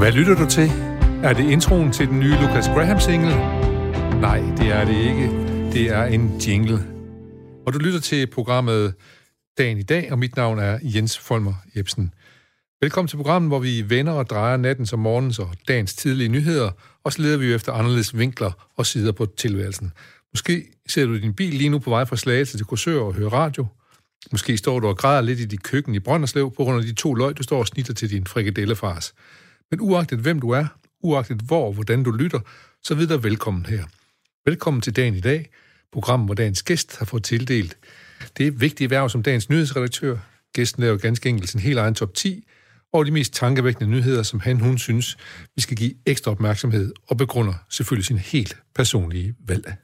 Hvad lytter du til? Er det introen til den nye Lucas Graham-single? Nej, det er det ikke. Det er en jingle. Og du lytter til programmet Dagen i dag, og mit navn er Jens Folmer Jebsen. Velkommen til programmet, hvor vi vender og drejer natten som morgens og dagens tidlige nyheder, og så leder vi efter anderledes vinkler og sider på tilværelsen. Måske ser du din bil lige nu på vej fra Slagelse til Korsør og hører radio. Måske står du og græder lidt i dit køkken i Brønderslev på grund af de to løg, du står og snitter til din frikadellefars. Men uagtet hvem du er, uagtet hvor og hvordan du lytter, så ved dig velkommen her. Velkommen til dagen i dag, programmet, hvor dagens gæst har fået tildelt. Det er vigtige værv som dagens nyhedsredaktør. Gæsten laver ganske enkelt sin helt egen top 10 over de mest tankevækkende nyheder, som han, hun synes, vi skal give ekstra opmærksomhed og begrunder selvfølgelig sin helt personlige valg.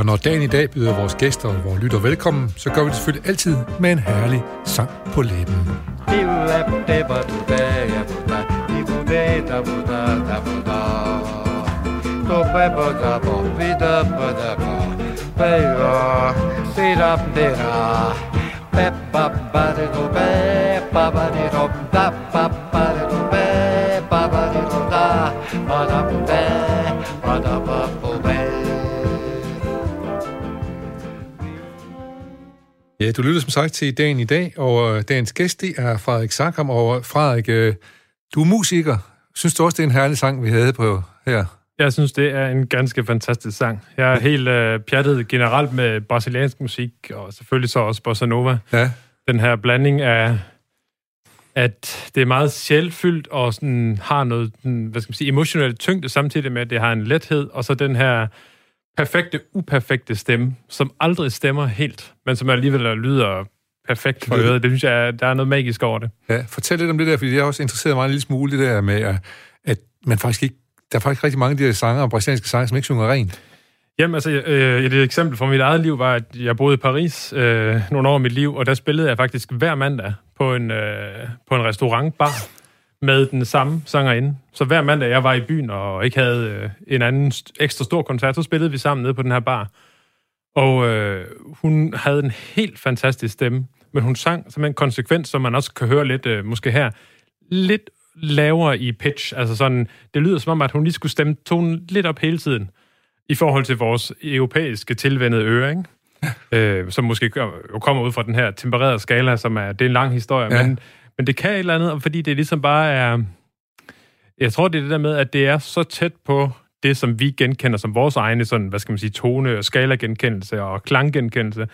Og når dagen i dag byder vores gæster og vores lytter velkommen, så gør vi det selvfølgelig altid med en herlig sang på læben. Ja, du lytter som sagt til dagen i dag, og øh, dagens gæst det er Frederik Sakram. Og Frederik, øh, du er musiker. Synes du også, det er en herlig sang, vi havde på her? Jeg synes, det er en ganske fantastisk sang. Jeg er helt øh, pjattet generelt med brasiliansk musik, og selvfølgelig så også bossa nova. Ja. Den her blanding af, at det er meget sjælfyldt og sådan, har noget, hvad skal man sige, emotionelt tyngde, samtidig med, at det har en lethed, og så den her perfekte, uperfekte stemme, som aldrig stemmer helt, men som alligevel lyder perfekt for øret. Det synes jeg, der er noget magisk over det. Ja, fortæl lidt om det der, fordi jeg er også interesseret mig en lille smule det der med, at man faktisk ikke, der er faktisk rigtig mange af de her sanger, brasilianske sanger, som ikke synger rent. Jamen, altså, øh, et eksempel fra mit eget liv var, at jeg boede i Paris øh, nogle år af mit liv, og der spillede jeg faktisk hver mandag på en, øh, på en restaurantbar med den samme sangerinde. Så hver mandag, jeg var i byen og ikke havde øh, en anden ekstra stor koncert, så spillede vi sammen nede på den her bar. Og øh, hun havde en helt fantastisk stemme, men hun sang som en konsekvens, som man også kan høre lidt, øh, måske her, lidt lavere i pitch. Altså sådan, det lyder som om, at hun lige skulle stemme tonen lidt op hele tiden, i forhold til vores europæiske tilvendede øre, ikke? øh, som måske jo kommer ud fra den her tempererede skala, som er, det er en lang historie, ja. men, men det kan et eller andet, fordi det ligesom bare er... Jeg tror, det er det der med, at det er så tæt på det, som vi genkender som vores egne, sådan, hvad skal man sige, tone- og skala-genkendelse og klanggenkendelse.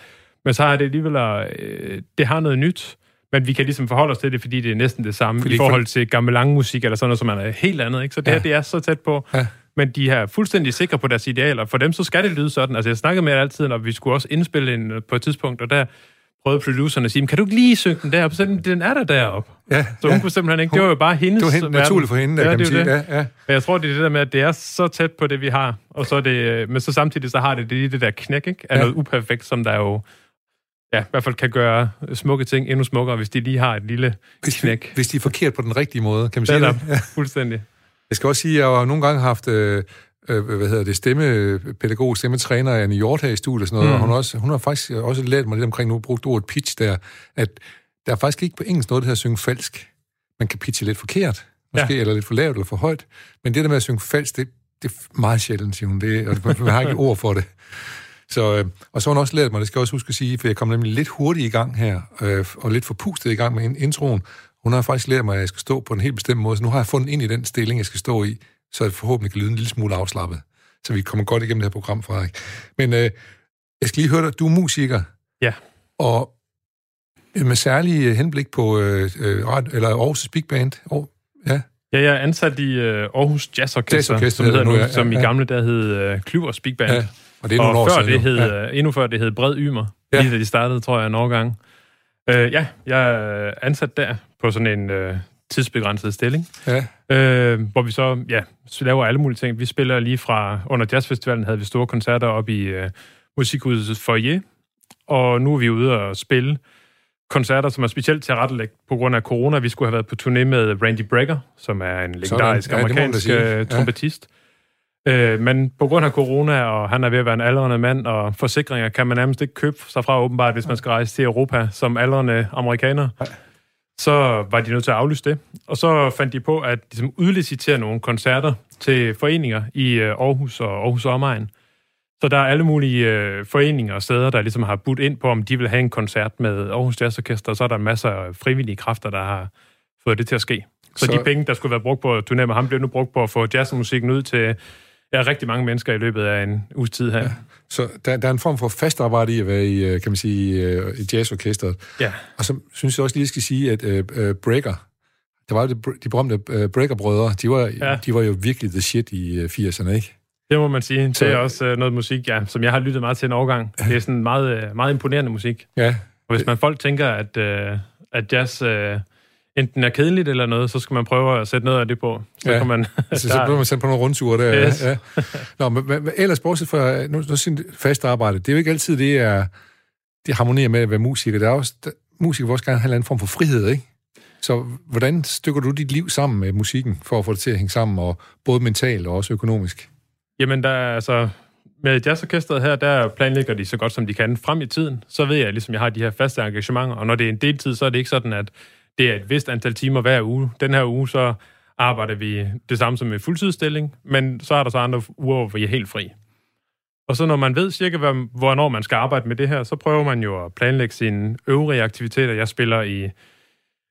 Men så har det alligevel, øh, det har noget nyt, men vi kan ligesom forholde os til det, fordi det er næsten det samme fordi i forhold for... til gammel musik eller sådan noget, som er helt andet. Ikke? Så det ja. her, det er så tæt på. Ja. Men de er fuldstændig sikre på deres idealer. For dem, så skal det lyde sådan. Altså, jeg snakkede med jer altid, når vi skulle også indspille en på et tidspunkt, og der prøvede produceren at sige, kan du ikke lige synge den der? Så den, den er der deroppe. Ja, så hun ja. kunne simpelthen ikke. Det var jo bare hendes Det var helt naturligt for hende, der, ja, kan man sige. Det. Ja, ja. Men jeg tror, det er det der med, at det er så tæt på det, vi har. Og så er det, men så samtidig så har det det, det der knæk, ikke? Af ja. noget uperfekt, som der jo ja, i hvert fald kan gøre smukke ting endnu smukkere, hvis de lige har et lille hvis, knæk. Hvis de er forkert på den rigtige måde, kan man sige det? Ja, fuldstændig. Jeg skal også sige, at jeg har nogle gange haft øh, øh, hvad hedder det, stemmepædagog, stemmetræner af New York her i studiet og sådan noget, mm. og hun, også, hun har faktisk også lært mig lidt omkring, nu brugt ordet pitch der, at der er faktisk ikke på engelsk noget, der hedder synge falsk. Man kan pitche lidt forkert, måske, ja. eller lidt for lavt eller for højt, men det der med at synge falsk, det, det er meget sjældent, siger hun. Det, og man har ikke ord for det. Så, øh, og så har hun også lært mig, det skal jeg også huske at sige, for jeg kom nemlig lidt hurtigt i gang her, øh, og lidt forpustet i gang med introen. Hun har faktisk lært mig, at jeg skal stå på en helt bestemt måde, så nu har jeg fundet ind i den stilling, jeg skal stå i, så det forhåbentlig kan lyde en lille smule afslappet, så vi kommer godt igennem det her program, Frederik. Men øh, jeg skal lige høre dig, du er musiker. Ja. Og med særlig henblik på øh, eller Aarhus Big Band. Oh, ja. Ja, jeg er ansat i øh, Aarhus Jazz Orchestra som, hedder nu, ja, som ja, i gamle der hed øh, Klyvers Big Band. Ja, og det er nogle og år før siden, det hed, ja. endnu før det hed Bred Ymer, ja. lige da de startede, tror jeg, en årgang. Øh, ja, jeg er ansat der på sådan en øh, tidsbegrænset stilling, ja. øh, hvor vi så ja, laver alle mulige ting. Vi spiller lige fra, under jazzfestivalen havde vi store koncerter op i øh, Musikhuset Foyer, og nu er vi ude og spille koncerter, som er specielt til rettelægt på grund af corona. Vi skulle have været på turné med Randy Brecker, som er en legendarisk ja, amerikansk øh, trompetist. Øh, men på grund af corona, og han er ved at være en aldrende mand, og forsikringer kan man nærmest ikke købe sig fra åbenbart, hvis man skal rejse til Europa som aldrende amerikaner. Nej. Så var de nødt til at aflyse det. Og så fandt de på at ligesom, udlicitere nogle koncerter til foreninger i øh, Aarhus og Aarhus omegn. Så der er alle mulige øh, foreninger og steder, der ligesom har budt ind på, om de vil have en koncert med Aarhus Jazz Orkester, og så er der masser af frivillige kræfter, der har fået det til at ske. Så, så de penge, der skulle være brugt på at turnere med ham, bliver nu brugt på at få jazzmusikken ud til ja, rigtig mange mennesker i løbet af en uges tid her. Ja. Så der, der er en form for fast arbejde i at være i, øh, kan man sige, øh, i jazzorkestret. Ja. Og så synes jeg også lige, at skal sige, at uh, Breaker, der var de, de berømte uh, Breaker-brødre, de var, ja. de var jo virkelig the shit i uh, 80'erne, ikke? Det må man sige. Det er også uh, noget musik, ja, som jeg har lyttet meget til en overgang. Det er sådan meget, uh, meget imponerende musik. Ja. Og hvis man folk tænker, at, uh, at jazz... Uh, enten er kedeligt eller noget, så skal man prøve at sætte noget af det på. Så ja. kan man... så, så bliver man sendt på nogle rundture der. Yes. Ja. Nå, men, men ellers bortset fra nu, nu sin fast arbejde, det er jo ikke altid, det er det harmonerer med at være musiker. Der er også, der, musiker vil også gerne have en eller anden form for frihed, ikke? Så hvordan stykker du dit liv sammen med musikken, for at få det til at hænge sammen, og både mentalt og også økonomisk? Jamen, der er altså... Med jazzorkestret her, der planlægger de så godt, som de kan frem i tiden. Så ved jeg, ligesom jeg har de her faste engagementer, og når det er en deltid, så er det ikke sådan, at det er et vist antal timer hver uge. Den her uge, så arbejder vi det samme som en fuldtidsstilling, men så er der så andre uger, hvor vi er helt fri. Og så når man ved cirka, hvornår man skal arbejde med det her, så prøver man jo at planlægge sine øvrige aktiviteter. Jeg spiller i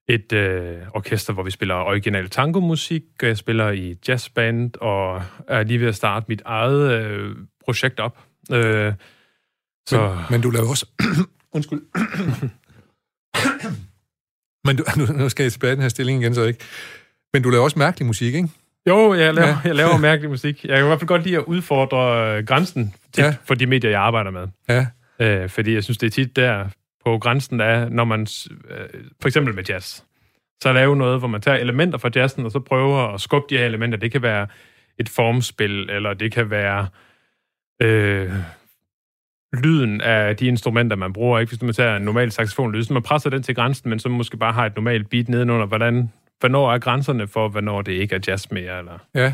et øh, orkester, hvor vi spiller original tangomusik, og jeg spiller i jazzband, og er lige ved at starte mit eget øh, projekt op. Øh, så... men, men du laver også... Undskyld. Men du, nu, nu skal jeg tilbage i den her stilling igen, så ikke? Men du laver også mærkelig musik, ikke? Jo, jeg laver, ja. jeg laver mærkelig musik. Jeg kan i hvert fald godt lide at udfordre øh, grænsen tit ja. for de medier, jeg arbejder med. Ja. Øh, fordi jeg synes, det er tit der på grænsen, der er, når man, øh, for eksempel med jazz, så lave noget, hvor man tager elementer fra jazzen, og så prøver at skubbe de her elementer. Det kan være et formspil, eller det kan være øh, lyden af de instrumenter, man bruger. Ikke? Hvis man tager en normal saxofonlyd, så man presser den til grænsen, men så måske bare har et normalt beat nedenunder. Hvordan, hvornår er grænserne for, hvornår det ikke er jazz mere? Eller? Ja.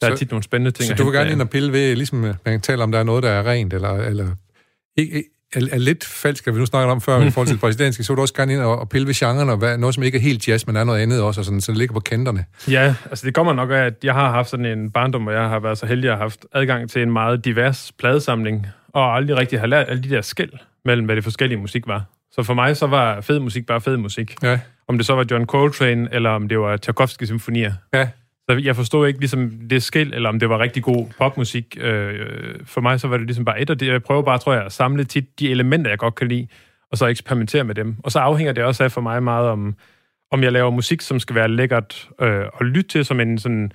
Der er tit nogle spændende ting. Så du vil gerne ind og pille ved, ligesom man taler om, der er noget, der er rent, eller, eller ikke, er, er lidt falsk, at vi nu snakker om før, i forhold til det præsidentiske, så vil du også gerne ind og, og pille ved genren, og hvad, noget, som ikke er helt jazz, men er noget andet også, og sådan, så det ligger på kanterne. Ja, altså det kommer nok af, at jeg har haft sådan en barndom, hvor jeg har været så heldig at have haft adgang til en meget divers pladesamling, og aldrig rigtig har lært alle de der skæld mellem, hvad det forskellige musik var. Så for mig så var fed musik bare fed musik. Ja. Om det så var John Coltrane, eller om det var Tchaikovsky symfonier. Ja. Så jeg forstod ikke ligesom det skæld, eller om det var rigtig god popmusik. Øh, for mig så var det ligesom bare et, og det, jeg prøver bare, tror jeg, at samle tit de elementer, jeg godt kan lide, og så eksperimentere med dem. Og så afhænger det også af for mig meget om, om jeg laver musik, som skal være lækkert øh, at lytte til, som en sådan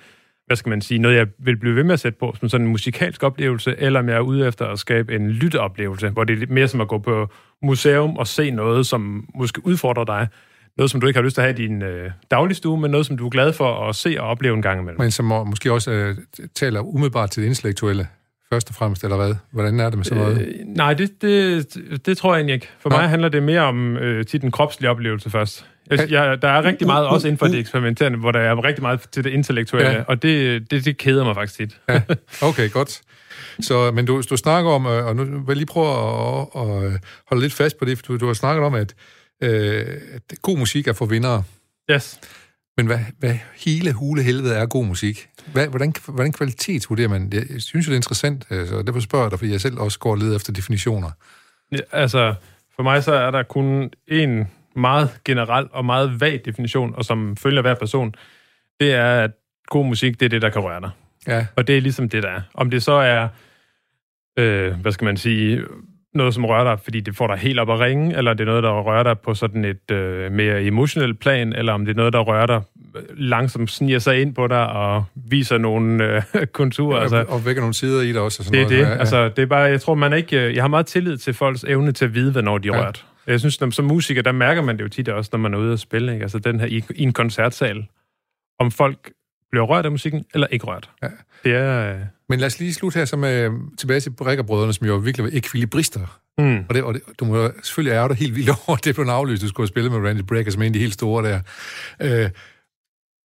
hvad skal man sige, noget, jeg vil blive ved med at sætte på, som sådan en musikalsk oplevelse, eller om jeg er ude efter at skabe en lytteoplevelse, hvor det er lidt mere som at gå på museum og se noget, som måske udfordrer dig. Noget, som du ikke har lyst til at have i din øh, dagligstue, men noget, som du er glad for at se og opleve en gang imellem. Men som måske også øh, taler umiddelbart til det intellektuelle, først og fremmest, eller hvad? Hvordan er det med sådan noget? Øh, nej, det, det, det tror jeg egentlig ikke. For ja. mig handler det mere om øh, til den kropslige oplevelse først. Jeg, jeg, der er rigtig meget også inden for det eksperimenterende, hvor der er rigtig meget til det intellektuelle, ja. og det, det, det keder mig faktisk tit. ja. Okay, godt. Så, men du, du snakker om, øh, og nu vil jeg lige prøve at, at, at holde lidt fast på det, for du, du har snakket om, at, øh, at god musik er for vindere. Yes. Men hvad, hvad hele hule helvede er god musik? Hvad, hvordan, hvordan kvalitetsvurderer man? Jeg synes jo, det er interessant, så altså, derfor spørger jeg dig, fordi jeg selv også går og leder efter definitioner. Ja, altså, for mig så er der kun en meget generel og meget vag definition, og som følger hver person, det er, at god musik, det er det, der kan røre dig. Ja. Og det er ligesom det, der er. Om det så er, øh, hvad skal man sige, noget, som rører dig, fordi det får dig helt op at ringe, eller det er noget, der rører dig på sådan et øh, mere emotionelt plan, eller om det er noget, der rører dig øh, langsomt sniger sig ind på dig og viser nogle øh, konturer. Altså, og vækker nogle sider i dig også. Og sådan det er noget. det. Ja, ja. Altså, det er bare, jeg tror, man ikke... Øh, jeg har meget tillid til folks evne til at vide, hvornår de er ja. rørt. Jeg synes, som musiker, der mærker man det jo tit også, når man er ude og spille. Ikke? Altså den her i, i en koncertsal. Om folk bliver rørt af musikken, eller ikke rørt. Ja. Det er... Øh... Men lad os lige slutte her så med, tilbage til Brækkerbrødrene, som jo virkelig var ekvilibrister. Mm. Og, det, og det, du må selvfølgelig ære dig helt vildt over, at det blev en aflyst, du skulle spille med Randy Brecker, som er en af de helt store der. Øh,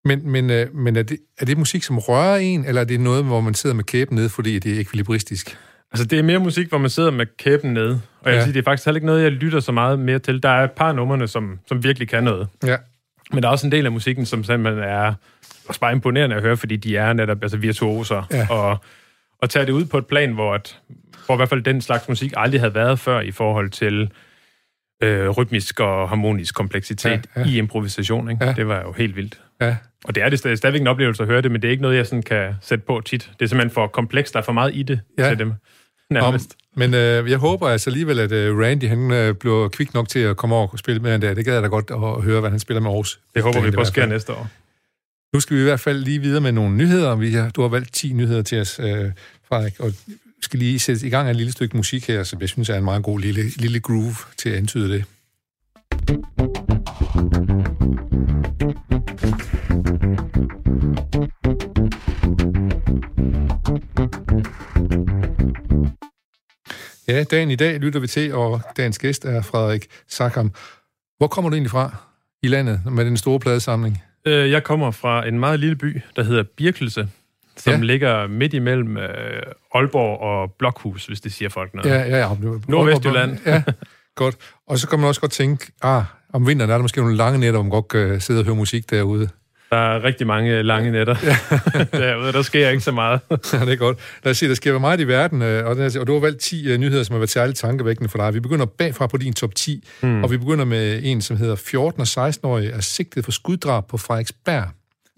Men, men, øh, men er, det, er det musik, som rører en, eller er det noget, hvor man sidder med kæben nede, fordi det er ekvilibristisk? Altså, det er mere musik, hvor man sidder med kæben nede. Og jeg ja. vil sige, det er faktisk heller ikke noget, jeg lytter så meget mere til. Der er et par numrene, som, som virkelig kan noget. Ja. Men der er også en del af musikken, som simpelthen er også bare imponerende at høre, fordi de er netop altså virtuoser. Ja. Og, og tager det ud på et plan, hvor, at, hvor i hvert fald den slags musik aldrig havde været før i forhold til øh, rytmisk og harmonisk kompleksitet Ja, ja, i improvisation. Ikke? Ja. Det var jo helt vildt. Ja. Og det er det stadig, stadigvæk en oplevelse at høre det, men det er ikke noget, jeg sådan kan sætte på tit. Det er simpelthen for komplekst, der er for meget i det ja. til dem. Om, Nærmest. men øh, jeg håber altså alligevel, at øh, Randy han øh, bliver kvik nok til at komme over og spille med han der. Det gad jeg da godt at høre, hvad han spiller med Aarhus. Det håber vi på hvert sker næste år. Nu skal vi i hvert fald lige videre med nogle nyheder. Vi har, du har valgt 10 nyheder til os, øh, Frederik, og skal lige sætte i gang af et lille stykke musik her, som jeg synes er en meget god lille, lille groove til at antyde det. Ja, dagen i dag lytter vi til, og dagens gæst er Frederik Sakam. Hvor kommer du egentlig fra i landet med den store pladesamling? Øh, Jeg kommer fra en meget lille by, der hedder Birkelse, som Ja. ja. ligger midt imellem øh, Aalborg og Blokhus, hvis det siger folk noget. Ja, ja, ja. Nordvestjylland. Ja, godt. Og så kan man også godt tænke, ah, om vinteren er der måske nogle lange nætter, hvor man godt kan sidde og høre musik derude. Der er rigtig mange lange nætter derude. Der sker ikke så meget. Ja, det er godt. Lad os se, der sker meget i verden, øh, og, der, og du har valgt 10 uh, nyheder, som har været særligt tankevækkende for dig. Vi begynder bagfra på din top 10, mm. og vi begynder med en, som hedder 14 og 16-årige er sigtet for skuddrab på Frederiksberg.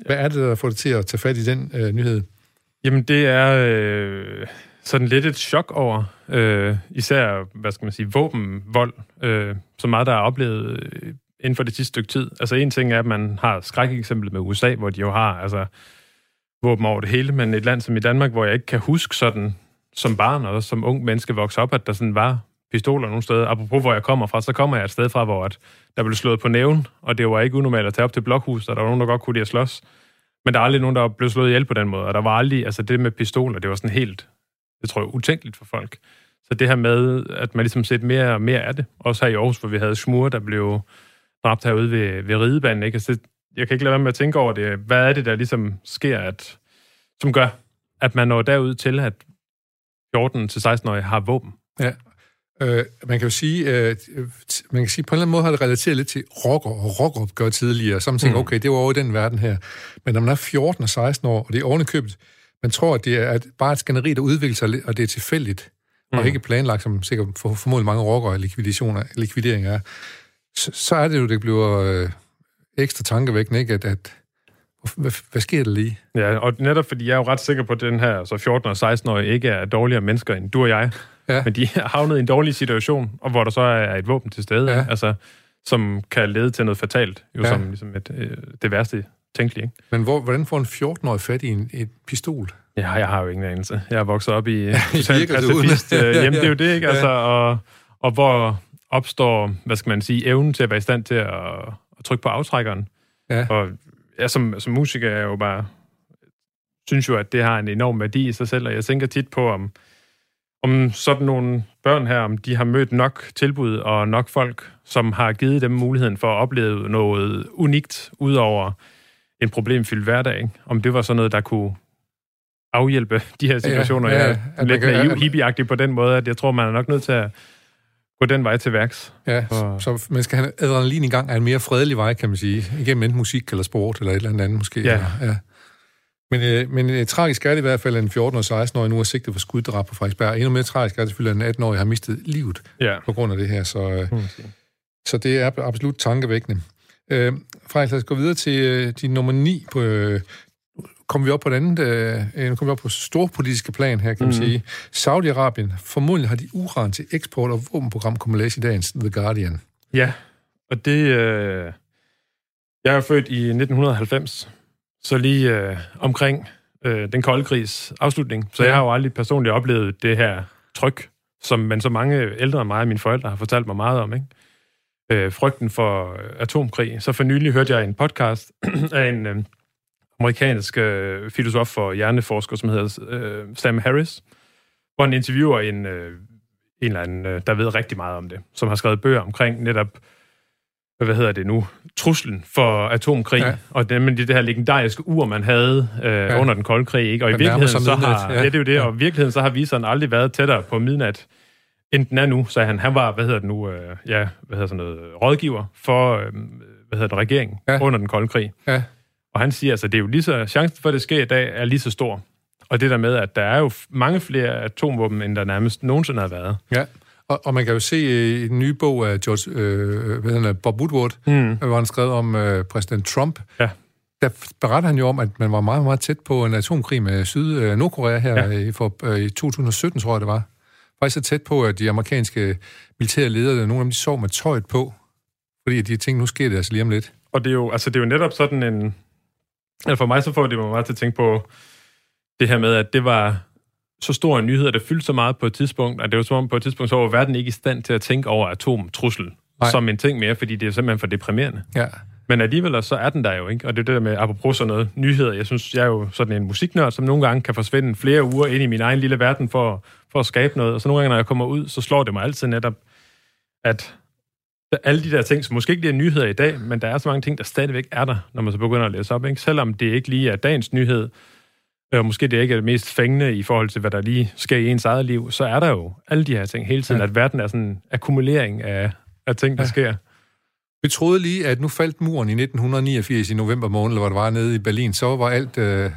Hvad er det, der får dig til at tage fat i den uh, nyhed? Jamen, det er øh, sådan lidt et chok over, øh, især, hvad skal man sige, våbenvold, øh, så meget, der er oplevet øh, inden for det sidste stykke tid. Altså, en ting er, at man har skrækeksemplet med USA, hvor de jo har altså, våben over det hele, men et land som i Danmark, hvor jeg ikke kan huske sådan, som barn og som ung menneske vokse op, at der sådan var pistoler nogle steder. Apropos, hvor jeg kommer fra, så kommer jeg et sted fra, hvor at der blev slået på næven, og det var ikke unormalt at tage op til blokhus, og der var nogen, der godt kunne lide at slås. Men der er aldrig nogen, der blev slået ihjel på den måde, og der var aldrig, altså det med pistoler, det var sådan helt, det tror jeg, utænkeligt for folk. Så det her med, at man ligesom set mere og mere af det, også her i Aarhus, hvor vi havde smure, der blev dræbt herude ved, ved ridebanen, ikke? Altså, jeg kan ikke lade være med at tænke over det. Hvad er det, der ligesom sker, at, som gør, at man når derud til, at 14-16-årige har våben? Øh, man kan jo sige, øh, man kan sige, på en eller anden måde har det relateret lidt til rocker og rockopgør tidligere. Så man tænker, Mm. okay, det var over i den verden her. Men når man er 14 og 16 år, og det er ovenikøbet, man tror, at det er bare et skænderi, der udvikler sig, og det er tilfældigt, mm. og ikke planlagt, som sikkert for, formodentlig mange rockere og likvidationer, likvideringer er, så, så er det jo, det bliver øh, ekstra tankevækkende, ikke? At, at hvad, hvad sker der lige? Ja, og netop fordi jeg er jo ret sikker på, at den her så 14- og 16-årige ikke er dårligere mennesker end du og jeg. Ja. Men de er havnet i en dårlig situation, og hvor der så er et våben til stede, Ja. ja. altså, som kan lede til noget fatalt, jo Ja. ja. som ligesom et, øh, det værste tænkelige. Ikke? Men hvor, hvordan får en 14-årig fat i en et pistol? Ja, jeg har jo ingen anelse. Jeg er vokset op i totalt virker det uden. pacifist øh, Ja, hjem. Det er ja. jo det, ikke? Altså, og, og hvor opstår, hvad skal man sige, evnen til at være i stand til at, at trykke på aftrækkeren. Ja. Og jeg som, som musiker er jeg jo bare, synes jo, at det har en enorm værdi i sig selv, og jeg tænker tit på, om, om sådan nogle børn her, om de har mødt nok tilbud og nok folk, som har givet dem muligheden for at opleve noget unikt, ud over en problemfyldt hverdag. Om det var sådan noget, der kunne afhjælpe de her situationer. Ja, ja, Ja, ja, man lidt naiv, hippieagtig på den måde, at jeg tror, man er nok nødt til at gå den vej til værks. Ja, Og- så, man skal have adrenalin i gang af en mere fredelig vej, kan man sige. Igennem enten musik eller sport, eller et eller andet måske. Ja. Eller, ja. Men, øh, men øh, tragisk er det i hvert fald, at en 14- og 16-årig nu er sigtet for skuddrab på Frederiksberg. Endnu mere tragisk er det selvfølgelig, at en 18-årig har mistet livet Ja. på grund af det her. Så, øh, sige. så det er absolut tankevækkende. Øh, Frederik, lad os gå videre til øh, din nummer 9 på... Øh, kommer vi op på et andet, øh, nu kommer vi op på storpolitiske plan her, kan man Mhm. sige. Saudi-Arabien, formodentlig har de uran til eksport og våbenprogram, kunne man læse i dagens The Guardian. Ja, og det... Øh, jeg er født i 1990, så lige øh, omkring øh, den kolde krigs afslutning. Så Ja. jeg har jo aldrig personligt oplevet det her tryk, som man så mange ældre end mig og mine forældre har fortalt mig meget om. Ikke? Øh, frygten for øh, atomkrig. Så for nylig hørte jeg en podcast af en øh, amerikansk øh, filosof og hjerneforsker, som hedder øh, Sam Harris, hvor han interviewer en, øh, en eller anden, øh, der ved rigtig meget om det, som har skrevet bøger omkring netop hvad hedder det nu, truslen for atomkrig, ja. og det, men det, det her legendariske ur, man havde øh, ja. under den kolde krig, ikke? og i virkeligheden så har, ja. ja. det er jo det, og i virkeligheden så har viseren aldrig været tættere på midnat, end den er nu, så han. Han var, hvad hedder det nu, øh, ja, hvad hedder sådan noget, rådgiver for, øh, hvad hedder det, regeringen ja. under den kolde krig. Ja. Og han siger, altså, det er jo lige så, chancen for, at det sker i dag, er lige så stor. Og det der med, at der er jo mange flere atomvåben, end der nærmest nogensinde har været. Ja, og, og man kan jo se i den nye bog af George, øh, hvad hedder Bob Woodward, mm. hvor han skrev om øh, præsident Trump. Ja. Der beretter han jo om, at man var meget, meget tæt på en atomkrig med Syd-Nordkorea her ja. i, for, øh, i 2017, tror jeg det var. Faktisk så tæt på, at de amerikanske militære ledere, nogle af dem, de sov med tøjet på, fordi de tænkte, nu sker det altså lige om lidt. Og det er jo, altså, det er jo netop sådan en... Altså for mig så får det mig meget til at tænke på det her med, at det var så stor en nyhed, at det fyldte så meget på et tidspunkt, at det var som om på et tidspunkt, så var verden ikke i stand til at tænke over atomtrussel Nej. som en ting mere, fordi det er simpelthen for deprimerende. Ja. Men alligevel så er den der jo, ikke? Og det er det der med, apropos sådan noget, nyheder. Jeg synes, jeg er jo sådan en musiknørd, som nogle gange kan forsvinde flere uger ind i min egen lille verden for, for at skabe noget. Og så nogle gange, når jeg kommer ud, så slår det mig altid netop, at alle de der ting, som måske ikke lige er nyheder i dag, men der er så mange ting, der stadigvæk er der, når man så begynder at læse op. Ikke? Selvom det ikke lige er dagens nyhed, og måske det ikke er det mest fængende i forhold til, hvad der lige sker i ens eget liv, så er der jo alle de her ting hele tiden, ja. at verden er sådan en akkumulering af, af ting, der ja. sker. Vi troede lige, at nu faldt muren i 1989 i november måned, hvor det var nede i Berlin, så var alt øh,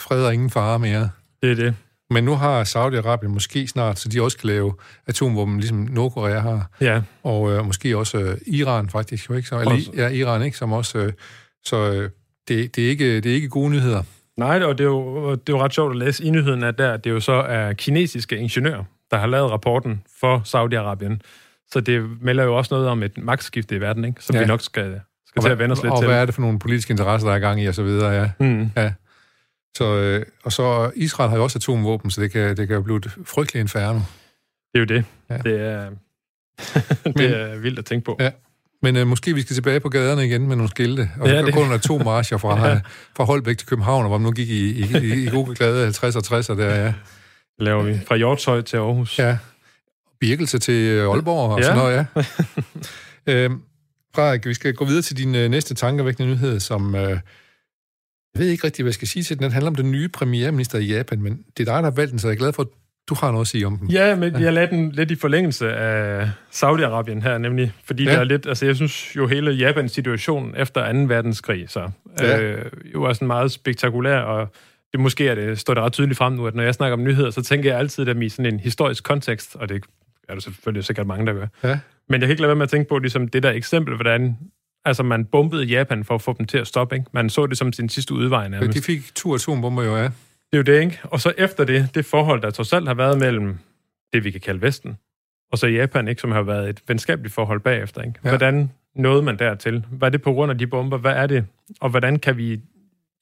fred og ingen fare mere. Det er det. Men nu har Saudi-Arabien måske snart, så de også kan lave atomvåben, ligesom Nordkorea har. Ja. Og øh, måske også øh, Iran faktisk, jo ikke? Så, eller, ja, Iran, ikke? Som også... Øh, så øh, det, det, er ikke, det er ikke gode nyheder. Nej, og det er jo, det er jo ret sjovt at læse i nyheden, at der, det er jo så er kinesiske ingeniører, der har lavet rapporten for Saudi-Arabien. Så det melder jo også noget om et magtskifte i verden, ikke? som ja. vi nok skal, skal til at vende os lidt og til. Og hvad er det for nogle politiske interesser, der er i gang i, og så videre, ja. Mm. ja. Så, øh, og så Israel har jo også atomvåben, så det kan, det kan jo blive et frygteligt inferno. Det er jo det. Ja. Det, er, det Men, er vildt at tænke på. Ja. Men øh, måske vi skal tilbage på gaderne igen med nogle skilte, og ja, så kun der to marcher fra, ja. fra Holbæk til København, hvor man nu gik i, i, i, i gode glade 50 og 60'er der, ja. Det laver vi. Fra Hjortshøj til Aarhus. Ja. Birkelse til øh, Aalborg og ja. sådan noget, ja. øhm, Frederik, vi skal gå videre til din øh, næste tankevækkende nyhed, som... Øh, jeg ved ikke rigtig, hvad jeg skal sige til den. Den handler om den nye premierminister i Japan, men det er dig, der har valgt den, så jeg er glad for, at du har noget at sige om den. Ja, men jeg lader den lidt i forlængelse af Saudi-Arabien her, nemlig, fordi ja. der er lidt, altså jeg synes jo hele Japans situation efter 2. verdenskrig, så ja. øh, jo er sådan meget spektakulær, og det måske er det, står det ret tydeligt frem nu, at når jeg snakker om nyheder, så tænker jeg altid dem i sådan en historisk kontekst, og det er der selvfølgelig sikkert mange, der gør. Ja. Men jeg kan ikke lade være med at tænke på ligesom det der eksempel, hvordan altså man bombede Japan for at få dem til at stoppe, ikke? Man så det som sin sidste udvej nærmest. Ja, de fik to atombomber jo, ja. Det er jo det, ikke? Og så efter det, det forhold, der trods alt har været mellem det, vi kan kalde Vesten, og så Japan, ikke, som har været et venskabeligt forhold bagefter. Ikke? Ja. Hvordan nåede man dertil? Hvad er det på grund af de bomber? Hvad er det? Og hvordan kan vi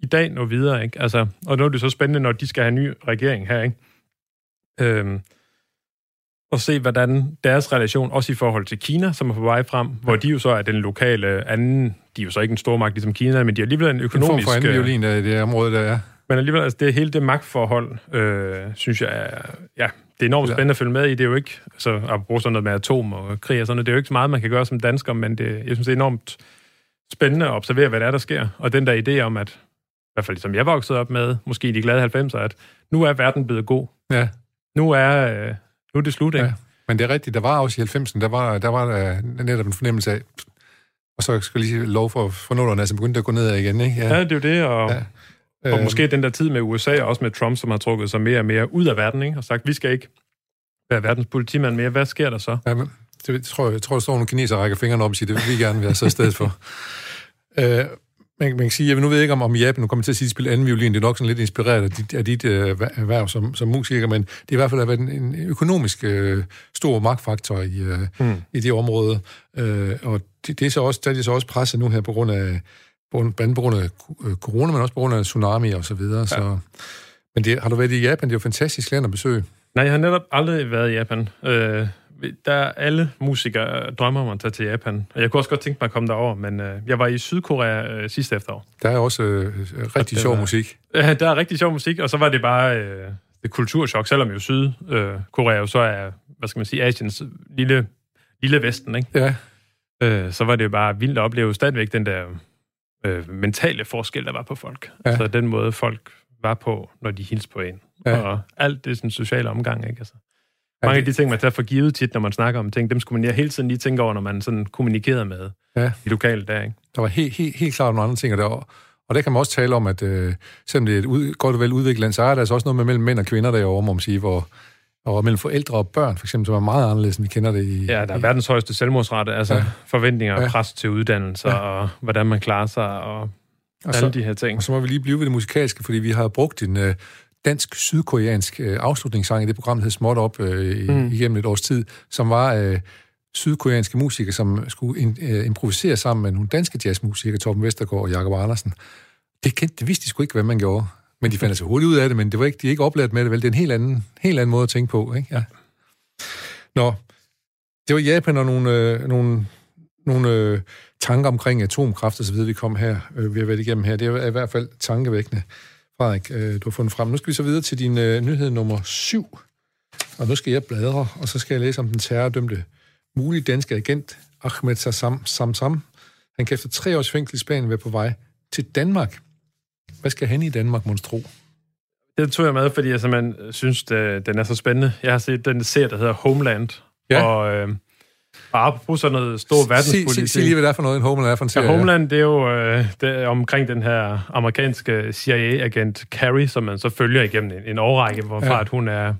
i dag nå videre? Ikke? Altså, og nu er det så spændende, når de skal have en ny regering her. Ikke? Øhm, og se, hvordan deres relation, også i forhold til Kina, som er på vej frem, hvor de jo så er den lokale anden, de er jo så ikke en stor magt ligesom Kina, men de er alligevel en økonomisk... En form for øh, violin i det område, der er. Men alligevel, altså det hele det magtforhold, øh, synes jeg er, ja, det er enormt spændende at følge med i. Det er jo ikke, altså bruge sådan noget med atom og krig og sådan noget, det er jo ikke så meget, man kan gøre som dansker, men det, jeg synes, det er enormt spændende at observere, hvad det er, der sker. Og den der idé om, at, i hvert fald som jeg voksede op med, måske i de glade 90'er, at nu er verden blevet god. Ja. Nu er, øh, nu er det slut, ikke? Ja. Men det er rigtigt, der var også i 90'erne, der var, der var der netop en fornemmelse af, og så skal jeg lige lov for, for nullerne, altså begyndte at gå ned igen, ikke? Ja, ja det er jo det, og... Ja. Og øh, måske den der tid med USA, og også med Trump, som har trukket sig mere og mere ud af verden, ikke? og sagt, vi skal ikke være verdens politimand mere. Hvad sker der så? Ja, men, det tror jeg, jeg tror, der står nogle kinesere rækker fingrene op og siger, det vil vi gerne være så i stedet for. øh, man, man kan sige, jeg nu ved ikke, om, om Japan nu kommer til at sige, at spille anden violin, det er nok sådan lidt inspireret af dit, af dit øh, erhverv som, som musiker, men det er i hvert fald været en, en økonomisk øh, stor magtfaktor i, øh, mm. i det område. Øh, og det, det, er så også, der er det så også presset nu her på grund af blandt andet på grund af øh, corona, men også på grund af tsunami og så videre. Ja. Så, men det, har du været i Japan? Det er jo fantastisk land at besøge. Nej, jeg har netop aldrig været i Japan. Øh, der er alle musikere drømmer om at tage til Japan. Og jeg kunne også godt tænke mig at komme derover, men øh, jeg var i Sydkorea øh, sidste efterår. Der er også øh, rigtig sjov var, musik. Ja, der er rigtig sjov musik, og så var det bare øh, det kulturschok, selvom jo Sydkorea øh, jo så er, hvad skal man sige, Asiens lille, lille vesten, ikke? Ja. øh, så var det jo bare vildt at opleve stadigvæk den der øh, mentale forskel, der var på folk. Ja. Altså den måde, folk var på, når de hilste på en. Ja. Og alt det sådan sociale omgang, ikke? Altså. Ja, Mange af de ting, man tager for givet tit, når man snakker om ting, dem skulle man hele tiden lige tænke over, når man sådan kommunikerede med Ja. de lokale der, ikke? Der var helt, helt, helt klart nogle andre ting, og der, og der kan man også tale om, at øh, selvom det er et ud, godt og vel udviklet land, så er der altså også noget med mellem mænd og kvinder derovre, må man sige, hvor, og mellem forældre og børn, for eksempel, som er meget anderledes, end vi kender det i... Ja, der er i, verdens højeste selvmordsrate, altså Ja. ja. forventninger og Ja. pres til uddannelser, Ja. ja. og hvordan man klarer sig, og, og, alle så, de her ting. og så må vi lige blive ved det musikalske, fordi vi har brugt en øh, dansk-sydkoreansk øh, afslutningssang i det program, der hed Småt Op øh, mm. Igennem et års tid, som var øh, sydkoreanske musikere, som skulle in, øh, improvisere sammen med nogle danske jazzmusikere, Torben Vestergaard og Jakob Andersen. Det, kendte, det vidste de sgu ikke, hvad man gjorde. Men de fandt altså hurtigt ud af det, men det var ikke, de er ikke oplært med det, vel? Det er en helt anden, helt anden måde at tænke på, ikke? Ja. Nå, det var Japan og nogle, øh, nogle, nogle øh, tanker omkring atomkraft og så videre, vi kom her, øh, vi har været igennem her. Det er i hvert fald tankevækkende. Frederik, øh, du har fundet frem. Nu skal vi så videre til din øh, nyhed nummer syv. Og nu skal jeg bladre, og så skal jeg læse om den terrordømte mulige danske agent, Ahmed Sassam Samsam. Han kan efter tre års fængsel i Spanien være på vej til Danmark. Hvad skal han i Danmark, monstro? Det tog jeg med, fordi jeg simpelthen synes, det, den er så spændende. Jeg har set den serie, der hedder Homeland. Ja. Og, øh, og apropos sådan noget stor Sig, sig, verdenspolitik. sig lige, hvad det er for noget, en Homeland er for en serie. Ja, Homeland, det er jo øh, det er omkring den her amerikanske CIA-agent Carrie, som man så følger igennem en, en årrække, hvorfra Ja. at hun er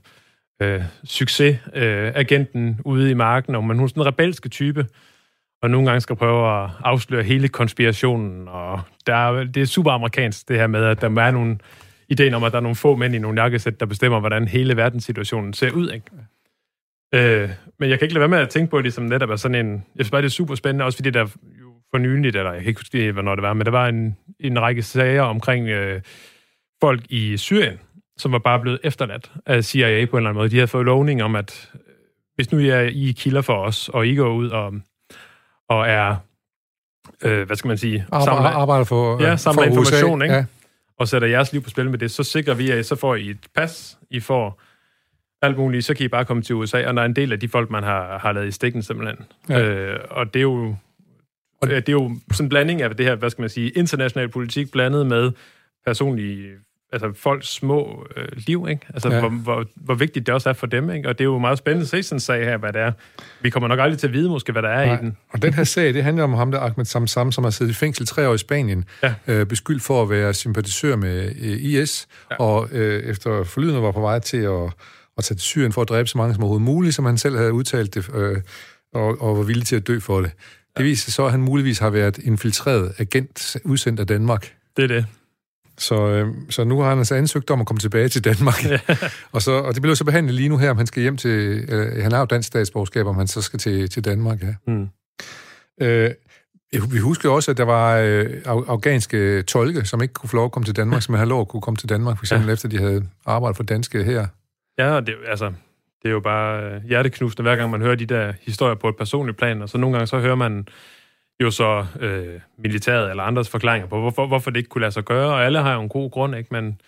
øh, succesagenten øh, ude i marken, og men hun er sådan en rebelske type, og nogle gange skal prøve at afsløre hele konspirationen, og der er, det er super amerikansk, det her med, at der er nogle ideen om, at der er nogle få mænd i nogle jakkesæt, der bestemmer, hvordan hele verdenssituationen ser ud, ikke? Øh, men jeg kan ikke lade være med at tænke på, at det som netop er sådan en... Jeg synes bare, det er super spændende, også fordi der jo for nyligt, eller jeg kan ikke huske, hvornår det var, men der var en, en række sager omkring øh, folk i Syrien, som var bare blevet efterladt af CIA på en eller anden måde. De havde fået lovning om, at øh, hvis nu I er I er kilder for os, og I går ud og, og er, øh, hvad skal man sige, Arbejder, arbejder for, Ja, samler for information, USA. ikke? Ja. og sætter jeres liv på spil med det, så sikrer vi, at så får I et pas, I får alt muligt, så kan I bare komme til USA, og der er en del af de folk, man har, har lavet i stikken simpelthen. Ja. Øh, og det er jo og det er jo sådan en blanding af det her, hvad skal man sige, international politik blandet med personlige, altså folks små øh, liv, ikke? Altså, Ja. hvor, hvor, hvor vigtigt det også er for dem, ikke? Og det er jo meget spændende at se sådan en sag her, hvad det er. Vi kommer nok aldrig til at vide måske, hvad der er Nej. i den. Og den her sag, det handler om ham der, Ahmed Samsam, som har siddet i fængsel tre år i Spanien, Ja. øh, beskyldt for at være sympatisør med øh, IS. Ja. og øh, efter forlydende var på vej til at, at tage til Syrien for at dræbe så mange som overhovedet muligt, som han selv havde udtalt det, øh, og, og var villig til at dø for det. Det viser så, at han muligvis har været infiltreret agent udsendt af Danmark. Det er det. Så, øh, så nu har han altså ansøgt om at komme tilbage til Danmark. og, så, og det bliver så behandlet lige nu her, om han skal hjem til... Øh, han har jo dansk statsborgerskab, om han så skal til, til Danmark, ja. Mm. Øh, vi husker også, at der var øh, af- afghanske tolke, som ikke kunne få lov at komme til Danmark, som havde lov at kunne komme til Danmark, for eksempel ja. efter de havde arbejdet for danske her. Ja, og det, altså, det er jo bare øh, hjerteknusende, hver gang man hører de der historier på et personligt plan, og så nogle gange så hører man jo så øh, militæret eller andres forklaringer på, hvorfor, hvorfor det ikke kunne lade sig gøre, og alle har jo en god grund, ikke? Men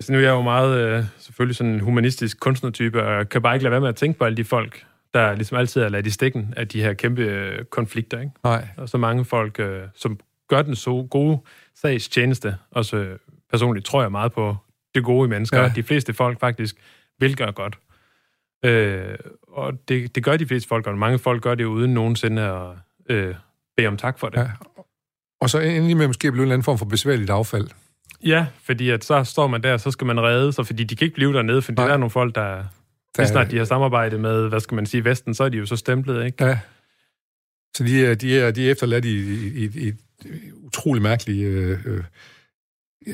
altså, nu er jeg jo meget øh, selvfølgelig sådan en humanistisk kunstnertype, og jeg kan bare ikke lade være med at tænke på alle de folk, der ligesom altid er ladt i stikken af de her kæmpe øh, konflikter, ikke? Nej. Og så mange folk, øh, som gør den så gode sags tjeneste. Også øh, personligt tror jeg meget på det gode i mennesker. Ja. De fleste folk faktisk vil gøre godt. Øh, og det, det gør de fleste folk, og mange folk gør det uden nogensinde at øh, bede om tak for det. Ja. Og så endelig med måske blive en eller anden form for besværligt affald. Ja, fordi at så står man der, så skal man redde sig, fordi de kan ikke blive dernede, fordi Nej. der er nogle folk, der... Der- Lige snart de har samarbejdet med, hvad skal man sige, Vesten, så er de jo så stemplet, ikke? Ja. Så de er, de er, de er efterladt i, i, i, i utrolig mærkeligt øh, øh,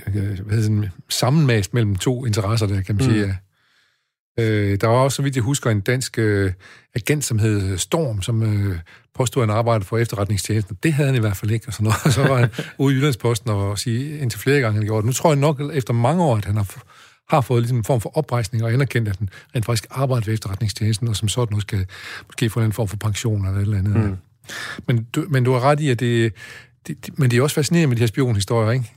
hvad hedder sådan, sammenmast mellem to interesser, der kan man Mm. sige. Ja. Øh, der var også, så vidt jeg husker, en dansk øh, agent, som hed Storm, som øh, påstod, at han arbejdede for efterretningstjenesten. Det havde han i hvert fald ikke. Og så, noget. så var han ude i Jyllandsposten og sige indtil flere gange, han gjorde det. Nu tror jeg nok, efter mange år, at han har, har fået ligesom en form for oprejsning og anerkendt, at han rent faktisk arbejder ved efterretningstjenesten, og som sådan nu skal måske få en form for pension eller et eller andet. Mm. Men, du, men du har ret i, at det, det, det, men det er også fascinerende med de her spionhistorier, ikke?